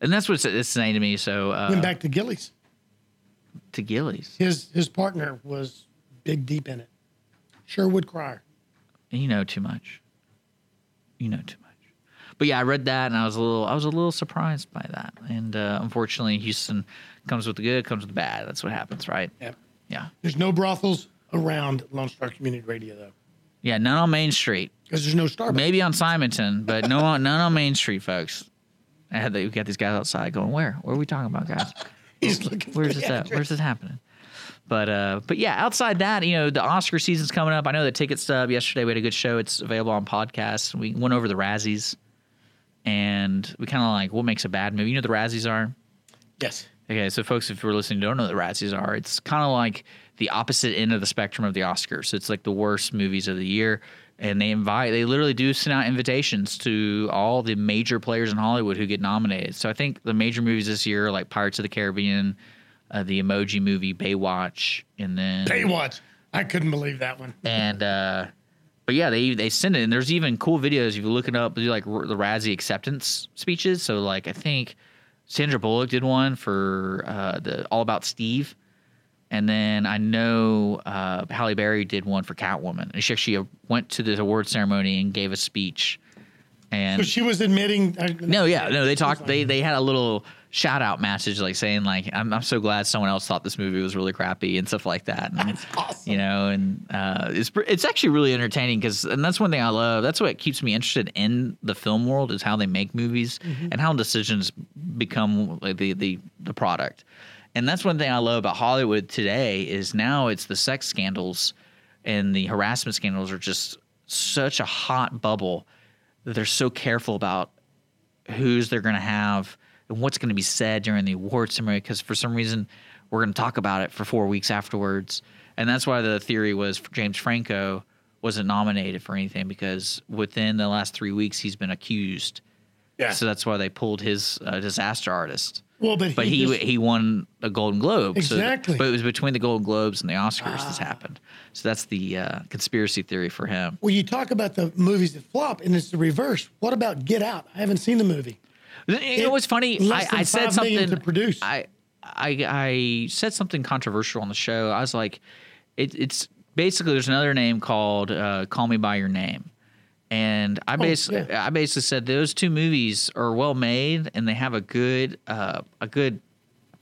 And that's what's it's saying to me. So uh, Went back to Gilley's. To Gilley's. His his partner was big deep in it. Sherwood Cryer. You know too much. You know too much. But yeah, I read that and I was a little I was a little surprised by that. And uh, unfortunately, Houston comes with the good, comes with the bad. That's what happens, right? Yeah. Yeah. There's no brothels around Lone Star Community Radio though, Yeah, none on Main Street. because there's no Starbucks. Maybe on Simonton, but no, none on Main Street, folks. I had we got these guys outside going, where? What are we talking about, guys? He's looking. Where's this at? Where's this happening? But uh, but yeah, outside that, you know, the Oscar season's coming up. I know the ticket stub yesterday. We had a good show. It's available on podcasts. We went over the Razzies, and we kind of like what makes a bad movie. You know what the Razzies are? Yes. Okay, so folks, if you're listening, don't know what the Razzies are. It's kind of like the opposite end of the spectrum of the Oscars. So it's like the worst movies of the year, and they invite, they literally do send out invitations to all the major players in Hollywood who get nominated. So I think the major movies this year, are like Pirates of the Caribbean, uh, the Emoji Movie, Baywatch, and then Baywatch. I couldn't believe that one. and uh but yeah they they send it and there's even cool videos if you look it up they do like r- the Razzie acceptance speeches so like I think Sandra Bullock did one for uh the All About Steve and then I know uh Halle Berry did one for Catwoman and she actually uh, went to the award ceremony and gave a speech and So she was admitting. uh, no, yeah, no. They talked. They they had a little shout out message, like saying like, "I'm I'm so glad someone else thought this movie was really crappy and stuff like that." And, That's awesome. You know, and uh, it's it's actually really entertaining because, and that's one thing I love. That's what keeps me interested in the film world is how they make movies and how decisions become like the the the product. And that's one thing I love about Hollywood today is now it's the sex scandals and the harassment scandals are just such a hot bubble that they're so careful about who's they're going to have and what's going to be said during the award ceremony because for some reason we're going to talk about it for four weeks afterwards. And that's why the theory was james franco wasn't nominated for anything because within the last three weeks he's been accused. Yeah. so that's why they pulled his uh, disaster artist Well, but but he he just- he won a Golden Globe. Exactly. Ah. but it was between the Golden Globes and the Oscars this happened. So that's the uh, conspiracy theory for him. Well, you talk about the movies that flop, and it's the reverse. What about Get Out? I haven't seen the movie. You know what's funny? less I, than I said five million something to produce. I, I I said something controversial on the show. I was like, it, it's basically there's another name called uh, Call Me by Your Name, and I basically Oh, yeah. I basically said those two movies are well made and they have a good uh, a good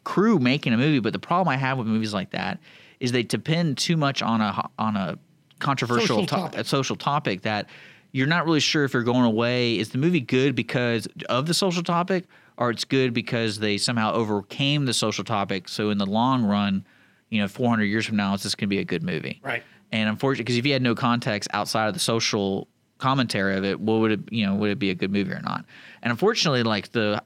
crew making a movie. But the problem I have with movies like that is they depend too much on a on a controversial Social to- topic. a social topic that you're not really sure if you're going away. Is the movie good because of the social topic, or it's good because they somehow overcame the social topic? So in the long run, you know, 400 years from now, it's just going to be a good movie. Right. And unfortunately, because if you had no context outside of the social commentary of it, what would it, you know, would it be a good movie or not? And unfortunately, like the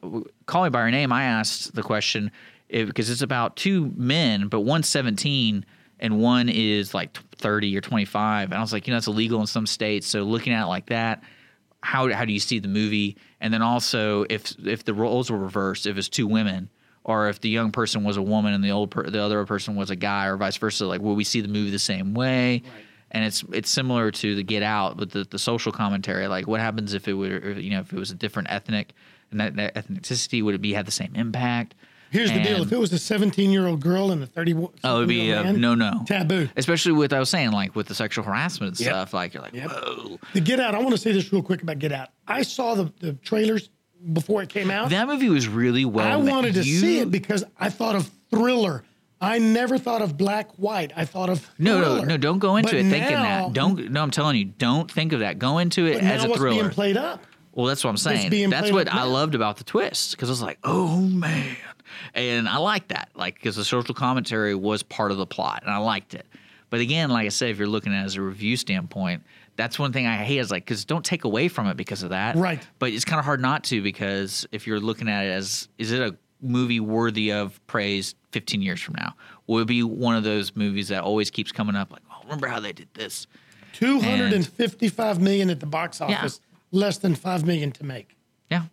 Call Me by Your Name, I asked the question because it's about two men, but one's 17 and one is like 30 or 25. And I was like, you know, it's illegal in some states. So looking at it like that, how how do you see the movie? And then also, if if the roles were reversed, if it's two women, or if the young person was a woman and the old per, the other person was a guy, or vice versa, like will we see the movie the same way? And it's it's similar to the Get Out, but the, the social commentary, like what happens if it would, you know, if it was a different ethnic and that, that ethnicity, would it be have the same impact? Here's the deal: if it was a 17 year old girl and a 30, Oh, it'd be uh, a no no. taboo. Especially with I was saying, like with the sexual harassment Yep. stuff, like you're like, Yep. whoa. The Get Out. I want to say this real quick about Get Out. I saw the, the trailers before it came out. That movie was really well. I wanted to you- see it because I thought of thriller. I never thought of black white. I thought of No, no, thriller. no! Don't go into But it thinking now- that. Don't. No, I'm telling you, don't think of that. Go into it as a thriller. being played up? Well, that's what I'm saying. That's what I loved about the twist because I was like, oh man, and I liked that, like because the social commentary was part of the plot, and I liked it. But again, like I said, if you're looking at it as a review standpoint, that's one thing I hate is like because don't take away from it because of that. Right. But it's kind of hard not to because if you're looking at it as is it a movie worthy of praise 15 years from now? Will it be one of those movies that always keeps coming up like, oh, remember how they did this? 255 million at the box Yeah. office, less than 5 million to make. Yeah.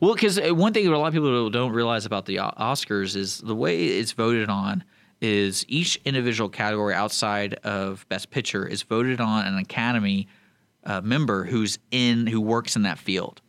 Well, because one thing that a lot of people don't realize about the Oscars is the way it's voted on is each individual category outside of Best Picture is voted on an Academy uh, member who's in who works in that field.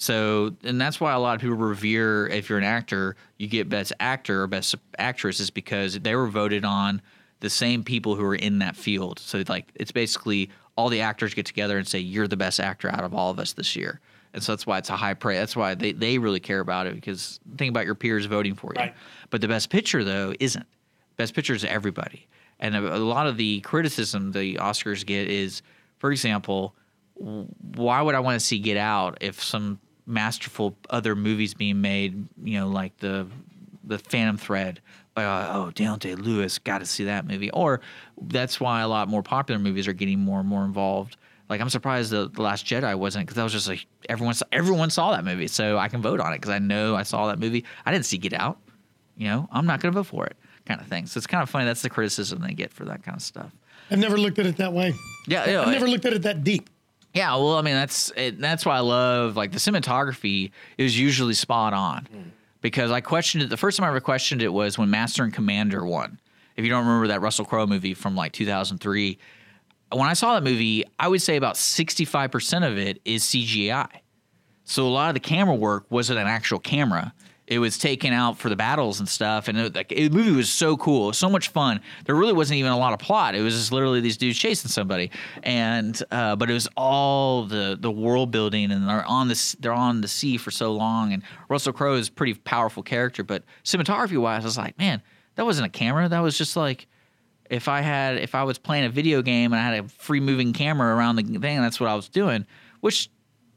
So, and that's why a lot of people revere if you're an actor, you get Best Actor or Best Actress is because they were voted on the same people who are in that field. So like it's basically all the actors get together and say you're the best actor out of all of us this year. And so that's why it's a high praise. That's why they, they really care about it because think about your peers voting for you. Right. But the best picture though isn't. Best picture is everybody. And a, a lot of the criticism the Oscars get is, for example, why would I want to see Get Out if some masterful other movies being made, you know, like the the Phantom Thread. Uh, oh, Daniel Day Lewis, got to see that movie. Or that's why a lot more popular movies are getting more and more involved. Like I'm surprised the, the Last Jedi wasn't because that was just like everyone saw, everyone saw that movie, so I can vote on it because I know I saw that movie. I didn't see Get Out, you know. I'm not going to vote for it, kind of thing. So it's kind of funny. That's the criticism they get for that kind of stuff. I've never looked at it that way. Yeah, yeah. I've never looked at it that deep. Yeah, well, I mean that's it, that's why I love like the cinematography is usually spot on hmm. because I questioned it. The first time I ever questioned it was when Master and Commander won. If you don't remember that Russell Crowe movie from like 2003, when I saw that movie, I would say about 65% of it is CGI. So a lot of the camera work wasn't an actual camera. It was taken out for the battles and stuff, and it, like, the movie was so cool, so much fun. There really wasn't even a lot of plot. It was just literally these dudes chasing somebody, and uh, but it was all the the world building, and they're on this they're on the sea for so long. And Russell Crowe is a pretty powerful character, but cinematography wise, I was like, man, that wasn't a camera. That was just like if I had if I was playing a video game and I had a free moving camera around the thing, that's what I was doing, which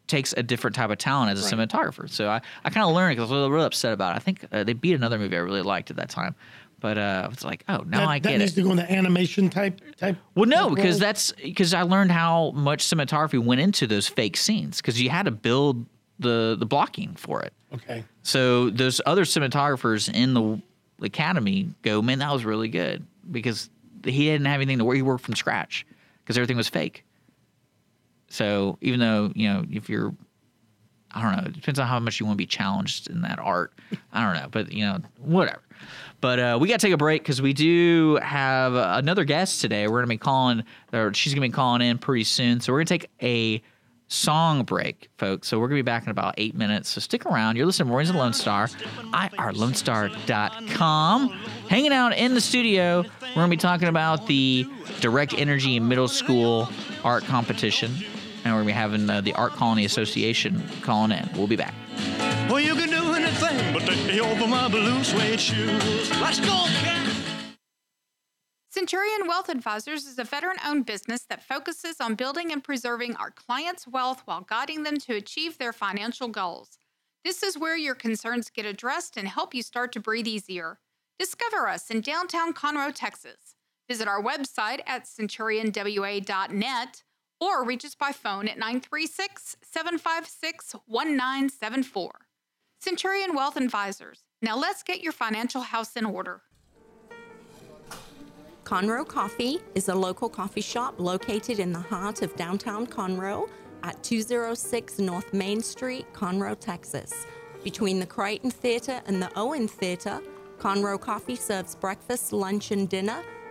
takes a different type of talent as a cinematographer. So I, I kind of learned because I was really upset about it. I think uh, they beat another movie I really liked at that time, but uh, I was like, oh, now that, I that get needs it. to go in the animation type type. Well, no, type because that's because I learned how much cinematography went into those fake scenes because you had to build the the blocking for it. okay. So those other cinematographers in the academy go, man, that was really good because he didn't have anything to work. He worked from scratch because everything was fake. So even though you know if you're, I don't know, it depends on how much you want to be challenged in that art. I don't know, but you know, whatever. But uh, we got to take a break because we do have another guest today. We're gonna be calling, or she's gonna be calling in pretty soon. So we're gonna take a song break, folks. So we're to be back in about eight minutes. So stick around. You're listening to Mornings of Lone Star, IRLoneStar.com. Hanging out in the studio, we're to be talking about the Direct Energy Middle School Art Competition. And we're going to be having uh, the Art Colony Association calling in. We'll be back. Well, you can do anything but take over my blue suede shoes. Let's go, cat. Centurion Wealth Advisors is a veteran owned business that focuses on building and preserving our clients' wealth while guiding them to achieve their financial goals. This is where your concerns get addressed and help you start to breathe easier. Discover us in downtown Conroe, Texas. Visit our website at centurionwa.net or reach us by phone at 936 756 1974. Centurion Wealth Advisors. Now let's get your financial house in order. Conroe Coffee is a local coffee shop located in the heart of downtown Conroe at 206 North Main Street, Conroe, Texas. Between the Crighton Theater and the Owen Theater, Conroe Coffee serves breakfast, lunch, and dinner,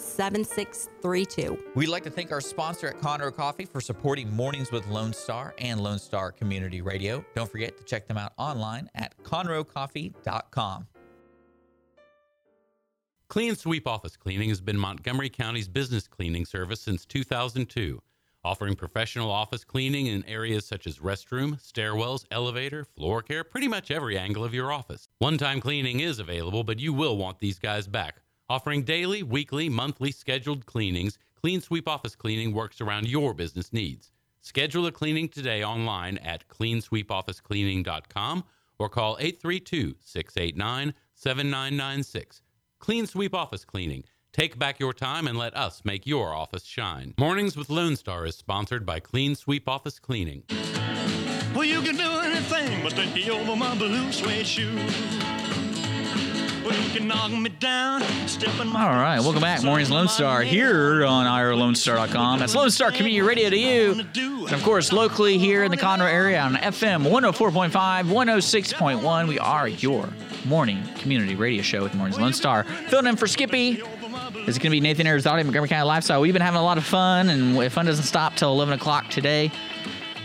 7632. We'd like to thank our sponsor at Conroe Coffee for supporting Mornings with Lone Star and Lone Star Community Radio. Don't forget to check them out online at conroecoffee.com. Clean Sweep Office Cleaning has been Montgomery County's business cleaning service since 2002, offering professional office cleaning in areas such as restroom, stairwells, elevator, floor care, pretty much every angle of your office. One time cleaning is available, but you will want these guys back. Offering daily, weekly, monthly scheduled cleanings, Clean Sweep Office Cleaning works around your business needs. Schedule a cleaning today online at cleansweepofficecleaning.com or call 832 689 7996. Clean Sweep Office Cleaning. Take back your time and let us make your office shine. Mornings with Lone Star is sponsored by Clean Sweep Office Cleaning. Well, you can do anything but take over my blue suede shoes. All right, welcome back. Morning's Lone Star here on IRLoneStar.com. That's Lone Star Community Radio to you. And of course, locally here in the Conroe area on FM 104.5, 106.1, we are your morning community radio show with Morning's Lone Star. Filling in for Skippy. It's going to be Nathan Arizali, Montgomery County Lifestyle. We've been having a lot of fun, and fun doesn't stop till 11 o'clock today.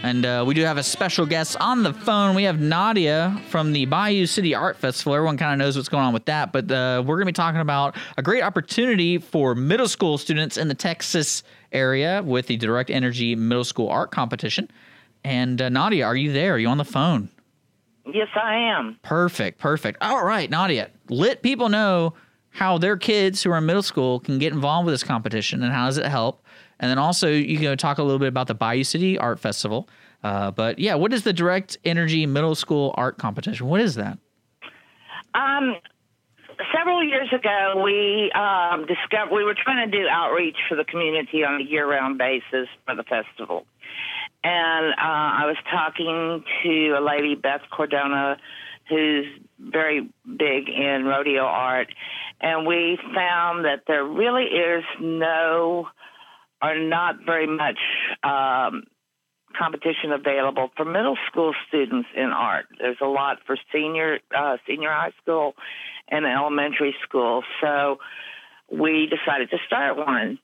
And uh, we do have a special guest on the phone. We have Nadia from the Bayou City Art Festival. Everyone kind of knows what's going on with that, but uh, we're going to be talking about a great opportunity for middle school students in the Texas area with the Direct Energy Middle School Art Competition. And uh, Nadia, are you there? Are you on the phone? Yes, I am. Perfect, perfect. All right, Nadia, let people know how their kids who are in middle school can get involved with this competition and how does it help. And then also you can talk a little bit about the Bayou City Art Festival. Uh, but yeah, what is the Direct Energy Middle School Art Competition? What is that? Um, several years ago, we um, discovered we were trying to do outreach for the community on a year-round basis for the festival, and uh, I was talking to a lady, Beth Cordona, who's very big in rodeo art, and we found that there really is no or not very much um, competition available for middle school students in art. There's a lot for senior uh, senior high school and elementary school. So we decided to start one,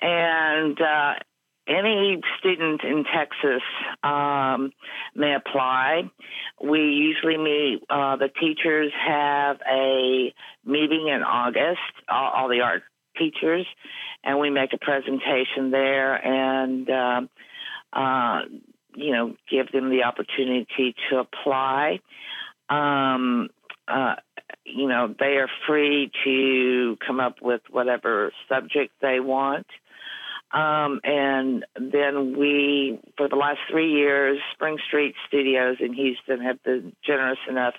and uh, any student in Texas um, may apply. We usually meet, uh, the teachers have a meeting in August, all, all, the art teachers, and we make a presentation there and, uh, uh, you know, give them the opportunity to apply. Um, uh, you know, they are free to come up with whatever subject they want. Um, and then we, for the last three years, Spring Street Studios in Houston have been generous enough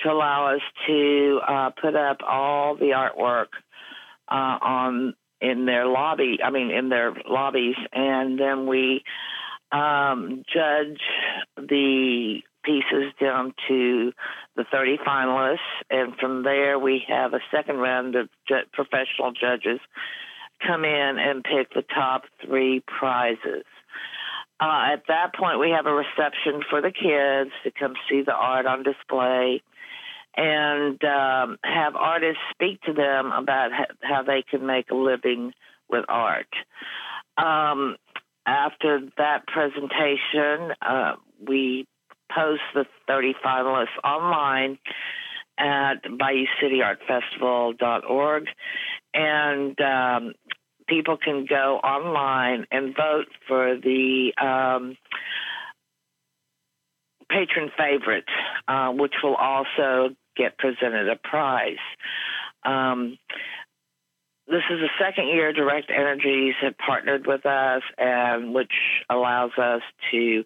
to allow us to uh, put up all the artwork uh, on in their lobby. I mean, in their lobbies, and then we um, judge the pieces down to the 30 finalists, and from there we have a second round of ju- professional judges come in and pick the top three prizes. Uh, at that point, we have a reception for the kids to come see the art on display and um, have artists speak to them about how they can make a living with art. Um, after that presentation, uh, we post the 30 finalists online at BayouCityArtFestival.org, and um, people can go online and vote for the um, patron favorite, uh, which will also get presented a prize. Um, this is the second year Direct Energies have partnered with us, and which allows us to,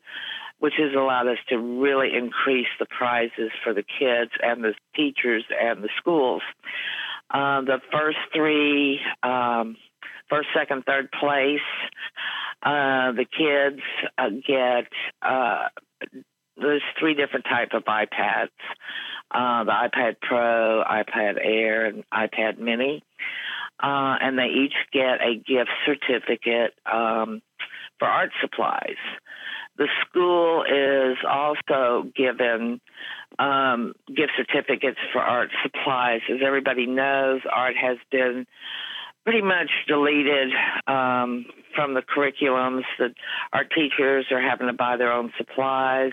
which has allowed us to really increase the prizes for the kids and the teachers and the schools. Uh, the first three, um, first, second, third place, uh, the kids uh, get. There's three different type of iPads: uh, the iPad Pro, iPad Air, and iPad Mini uh, and they each get a gift certificate um, for art supplies. The school is also given um, gift certificates for art supplies. As everybody knows, art has been pretty much deleted um, from the curriculums that our teachers are having to buy their own supplies.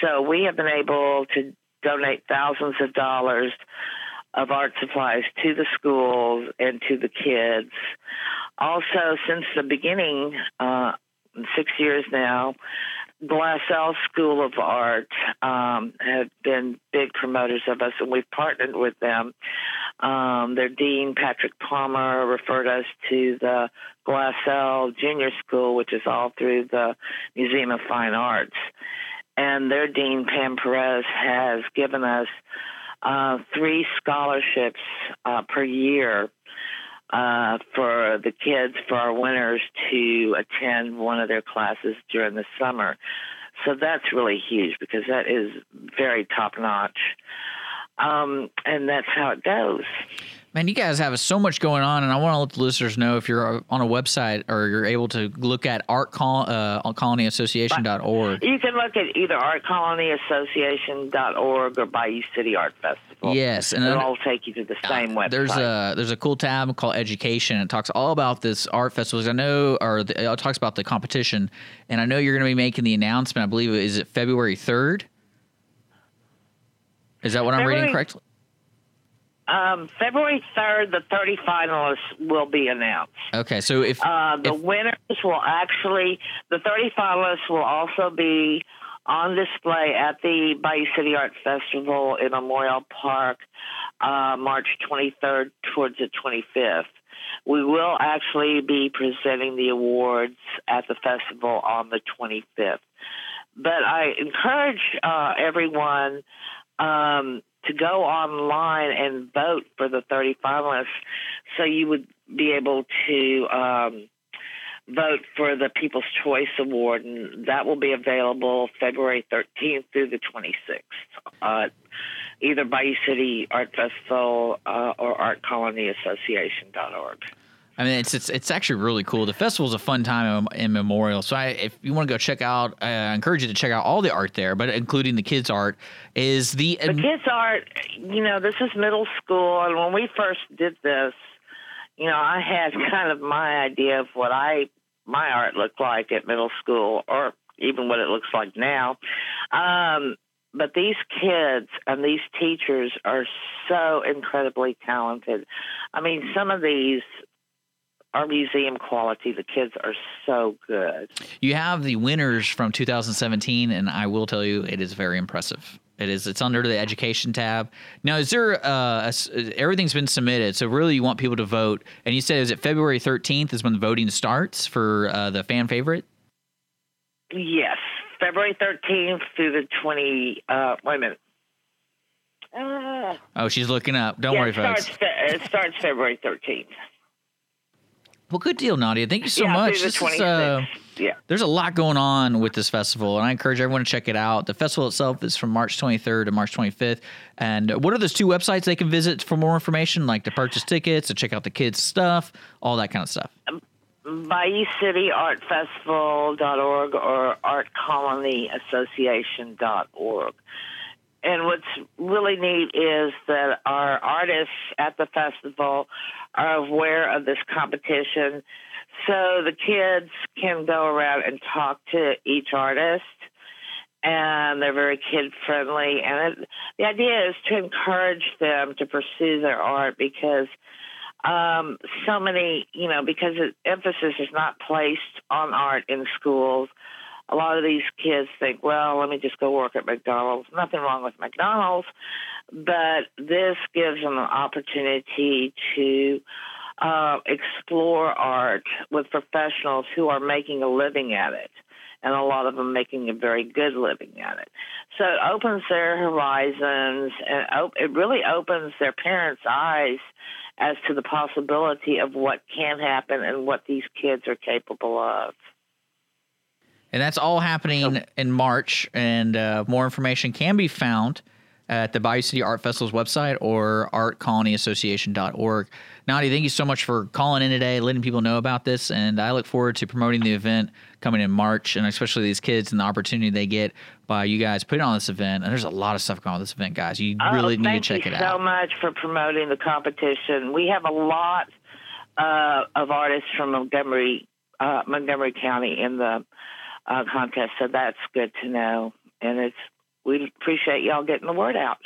So we have been able to donate thousands of dollars of art supplies to the schools and to the kids. Also, since the beginning, uh, six years now, Glassell School of Art um, have been big promoters of us, and we've partnered with them. Um, their dean, Patrick Palmer, referred us to the Glassell Junior School, which is all through the Museum of Fine Arts. And their dean, Pam Perez, has given us uh, three scholarships uh, per year uh, for the kids, for our winners to attend one of their classes during the summer. So that's really huge because that is very top notch. Um, and that's how it goes. Man, you guys have so much going on, and I want to let the listeners know if you're on a website or you're able to look at art col- uh, colonyassociation.org. You can look at either artcolonyassociation.org or Bayou City Art Festival. Yes, and it'll all take you to the same website. There's a there's a cool tab called Education. It talks all about this art festival. I know, or the, it talks about the competition, and I know you're going to be making the announcement. I believe is it February third. Is that what I'm reading correctly? Um, February 3rd, the 30 finalists will be announced. Okay, so if Uh, the winners will actually, the 30 finalists will also be on display at the Bayou City Art Festival in Memorial Park uh, March 23rd towards the 25th. We will actually be presenting the awards at the festival on the 25th. But I encourage uh, everyone um, to go online and vote for the 30 finalists so you would be able to um, vote for the People's Choice Award, and that will be available February 13th through the 26th. Uh, either Bayou City Art Festival uh, or ArtColonyAssociation.org. I mean, it's it's it's actually really cool. The festival's a fun time in, in Memorial. So I, if you want to go check out, uh, I encourage you to check out all the art there, but including the kids' art. Is the The kids art, you know, this is middle school, and when we first did this, you know, I had kind of my idea of what I my art looked like at middle school, or even what it looks like now. Um, but these kids and these teachers are so incredibly talented. I mean, some of these are museum quality. The kids are so good. You have the winners from 2017, and I will tell you, it is very impressive. It is. It's under the education tab. Now, is there? Uh, a everything's been submitted, so really, you want people to vote. And you said, is it February 13th is when the voting starts for uh, the fan favorite? Yes, February 13th through the 20. Uh, wait a minute. Uh, Oh, she's looking up. Don't yeah, worry, it starts, folks. fe- it starts February 13th. Well, good deal, Nadia. Thank you so yeah, much. This is, uh, yeah. There's a lot going on with this festival, and I encourage everyone to check it out. The festival itself is from March 23rd to March 25th. And what are those two websites they can visit for more information, like to purchase tickets, to check out the kids' stuff, all that kind of stuff? Bayou City Art Festival.org or ArtColonyAssociation.org. And what's really neat is that our artists at the festival are aware of this competition. So the kids can go around and talk to each artist, and they're very kid friendly. And it, the idea is to encourage them to pursue their art because um, so many, you know, because emphasis is not placed on art in schools. A lot of these kids think, well, let me just go work at McDonald's. Nothing wrong with McDonald's, but this gives them an opportunity to uh, explore art with professionals who are making a living at it, and a lot of them making a very good living at it. So it opens their horizons, and op- it really opens their parents' eyes as to the possibility of what can happen and what these kids are capable of. And that's all happening in March. And uh, more information can be found at the Bayou City Art Festival's website or artcolonyassociation.org. Nadia, thank you so much for calling in today, letting people know about this. And I look forward to promoting the event coming in March, and especially these kids and the opportunity they get by you guys putting on this event. And there's a lot of stuff going on with this event, guys. You really oh, need to check it so out. Thank you so much for promoting the competition. We have a lot uh, of artists from Montgomery, uh, Montgomery County in the uh, contest, so that's good to know. And it's we appreciate y'all getting the word out.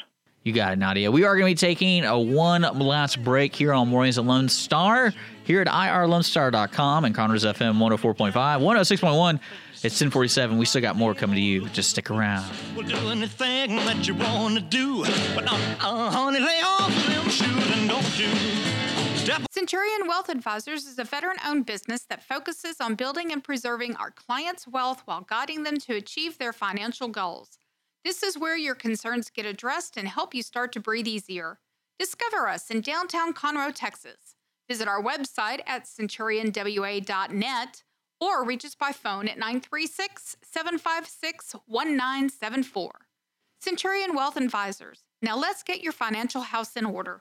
You got it, Nadia. We are going to be taking a one last break here on Mornings at Lone Star here at irlonestar.com and Conroe's FM 104.5, 106.1. It's 1047. We still got more coming to you. Just stick around. Well, do anything that you want to do. But, uh, uh, honey, lay off them shoes and don't you step Centurion Wealth Advisors is a veteran owned business that focuses on building and preserving our clients' wealth while guiding them to achieve their financial goals. This is where your concerns get addressed and help you start to breathe easier. Discover us in downtown Conroe, Texas. Visit our website at centurionwa.net or reach us by phone at 936 756 1974. Centurion Wealth Advisors, Now let's get your financial house in order.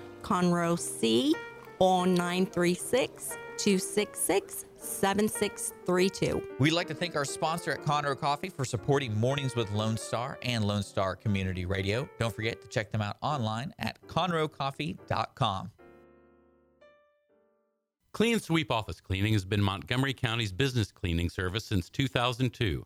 Conroe C on 936 266 7632. We'd like to thank our sponsor at Conroe Coffee for supporting Mornings with Lone Star and Lone Star Community Radio. Don't forget to check them out online at conroecoffee.com. Clean Sweep Office Cleaning has been Montgomery County's business cleaning service since 2002,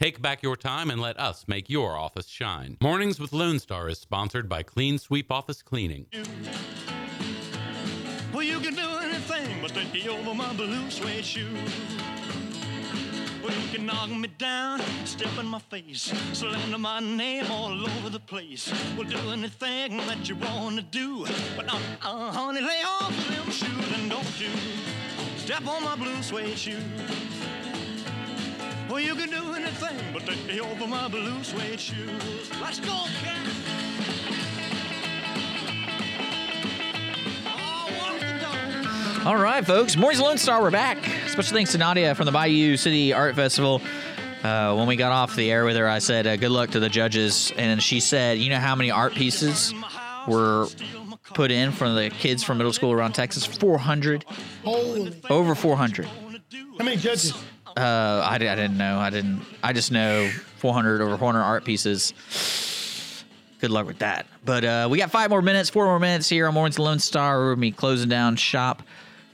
Take back your time and let us make your office shine. Mornings with Lone Star is sponsored by Clean Sweep Office Cleaning. Well, you can do anything but take over my blue suede shoe. Well, you can knock me down, step in my face, slander my name all over the place. Well, do anything that you want to do. But, uh, uh, honey, lay off them shoes and don't you step on my blue suede shoe. Well, you can do anything but take over my blue suede shoes. Let's go, cat. All right, folks. Morning's Lone Star, we're back. Special thanks to Nadia from the Bayou City Art Festival. Uh, when we got off the air with her, I said, uh, good luck to the judges. And she said, you know how many art pieces were put in from the kids from middle school around Texas? 400. Holy. Over 400. How many judges? Uh, I, I didn't know. I didn't. I just know 400 over 400 art pieces. Good luck with that. But uh, we got five more minutes, four more minutes here on Morning's Lone Star. We're gonna be closing down shop,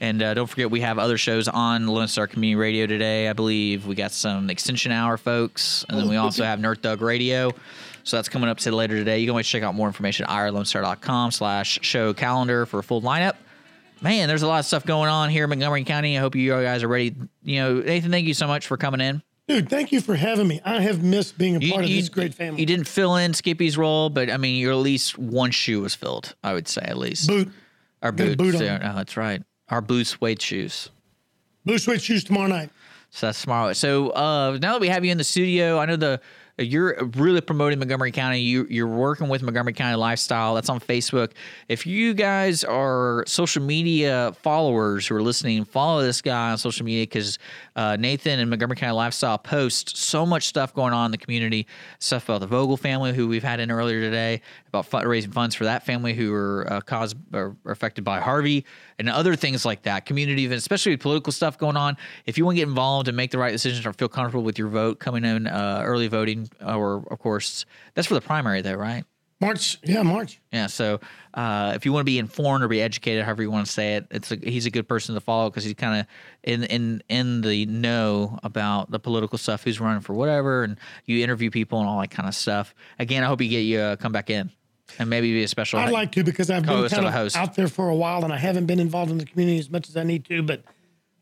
and uh, don't forget we have other shows on Lone Star Community Radio today. I believe we got some Extension Hour folks, and then we also have Nerd Thug Radio. So that's coming up to later today. You can always check out more information at irlonestar.com slash show calendar for a full lineup. Man, there's a lot of stuff going on here in Montgomery County. I hope you guys are ready. You know, Nathan, thank you so much for coming in. Dude, thank you for having me. I have missed being a You- part of you- this great family. You didn't fill in Skippy's role, but I mean, you're at least one shoe was filled. I would say at least. Boot. Our boots. boot on. yeah, no, that's right. Our blue suede shoes. Blue suede shoes tomorrow night. So that's tomorrow. So uh, now that we have you in the studio, I know the you're really promoting Montgomery County. You, you're working with Montgomery County Lifestyle. That's on Facebook. If you guys are social media followers who are listening, follow this guy on social media because uh, Nathan and Montgomery County Lifestyle post so much stuff going on in the community. Stuff about the Vogel family, who we've had in earlier today, about fu- raising funds for that family who were uh, caused or affected by Harvey, and other things like that. Community events, especially with political stuff going on. If you want to get involved and make the right decisions or feel comfortable with your vote, coming in uh, early voting, or of course, that's for the primary, though, right? March. Yeah, March. Yeah. So uh, if you want to be informed or be educated, however you want to say it, it's a, he's a good person to follow because he's kind of in in in the know about the political stuff, who's running for whatever, and you interview people and all that kind of stuff. Again, I hope you get you uh, come back in and maybe be a special. I'd like to because I've been kind of out there for a while and I haven't been involved in the community as much as I need to, but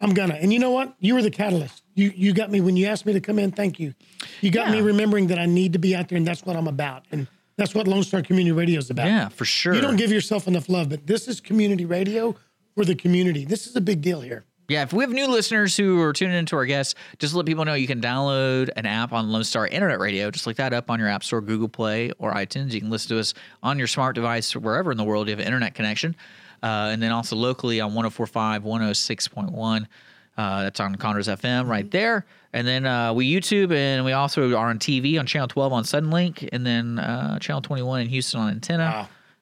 I'm gonna. And you know what? You were the catalyst. You you got me when you asked me to come in. Thank you. You got me remembering that I need to be out there, and that's what I'm about. And that's what Lone Star Community Radio is about. Yeah, for sure. You don't give yourself enough love, but this is community radio for the community. This is a big deal here. Yeah, if we have new listeners who are tuning into our guests, just let people know you can download an app on Lone Star Internet Radio. Just look that up on your App Store, Google Play, or iTunes. You can listen to us on your smart device wherever in the world you have an internet connection. Uh, and then also locally on 1045, 106.1. Uh, that's on Conroe's FM right there. And then uh, we YouTube and we also are on TV on Channel 12 on Suddenlink and then uh, Channel 21 in Houston on Antenna.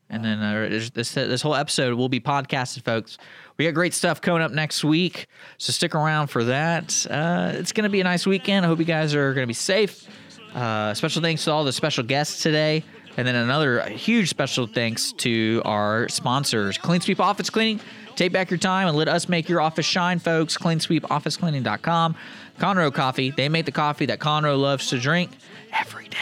And then uh, this this whole episode will be podcasted, folks. We got great stuff coming up next week, so stick around for that. Uh, it's going to be a nice weekend. I hope you guys are going to be safe. Uh, special thanks to all the special guests today. And then another huge special thanks to our sponsors, Clean Sweep Office Cleaning. Take back your time and let us make your office shine, folks. CleanSweepOfficeCleaning.com. Conroe Coffee. They make the coffee that Conroe loves to drink every day.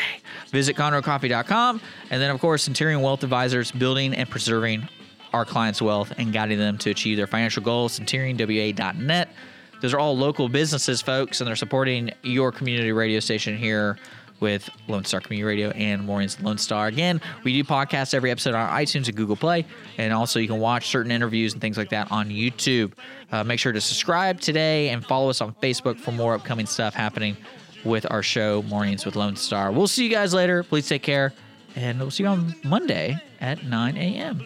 Visit ConroeCoffee.com. And then, of course, Centurion Wealth Advisors, building and preserving our clients' wealth and guiding them to achieve their financial goals. CenturionWA.net. Those are all local businesses, folks, and they're supporting your community radio station here with Lone Star Community Radio and Mornings with Lone Star. Again, we do podcasts every episode on iTunes and Google Play, and also you can watch certain interviews and things like that on YouTube. Uh, make sure to subscribe today and follow us on Facebook for more upcoming stuff happening with our show, Mornings with Lone Star. We'll see you guys later. Please take care, and we'll see you on Monday at 9 a.m.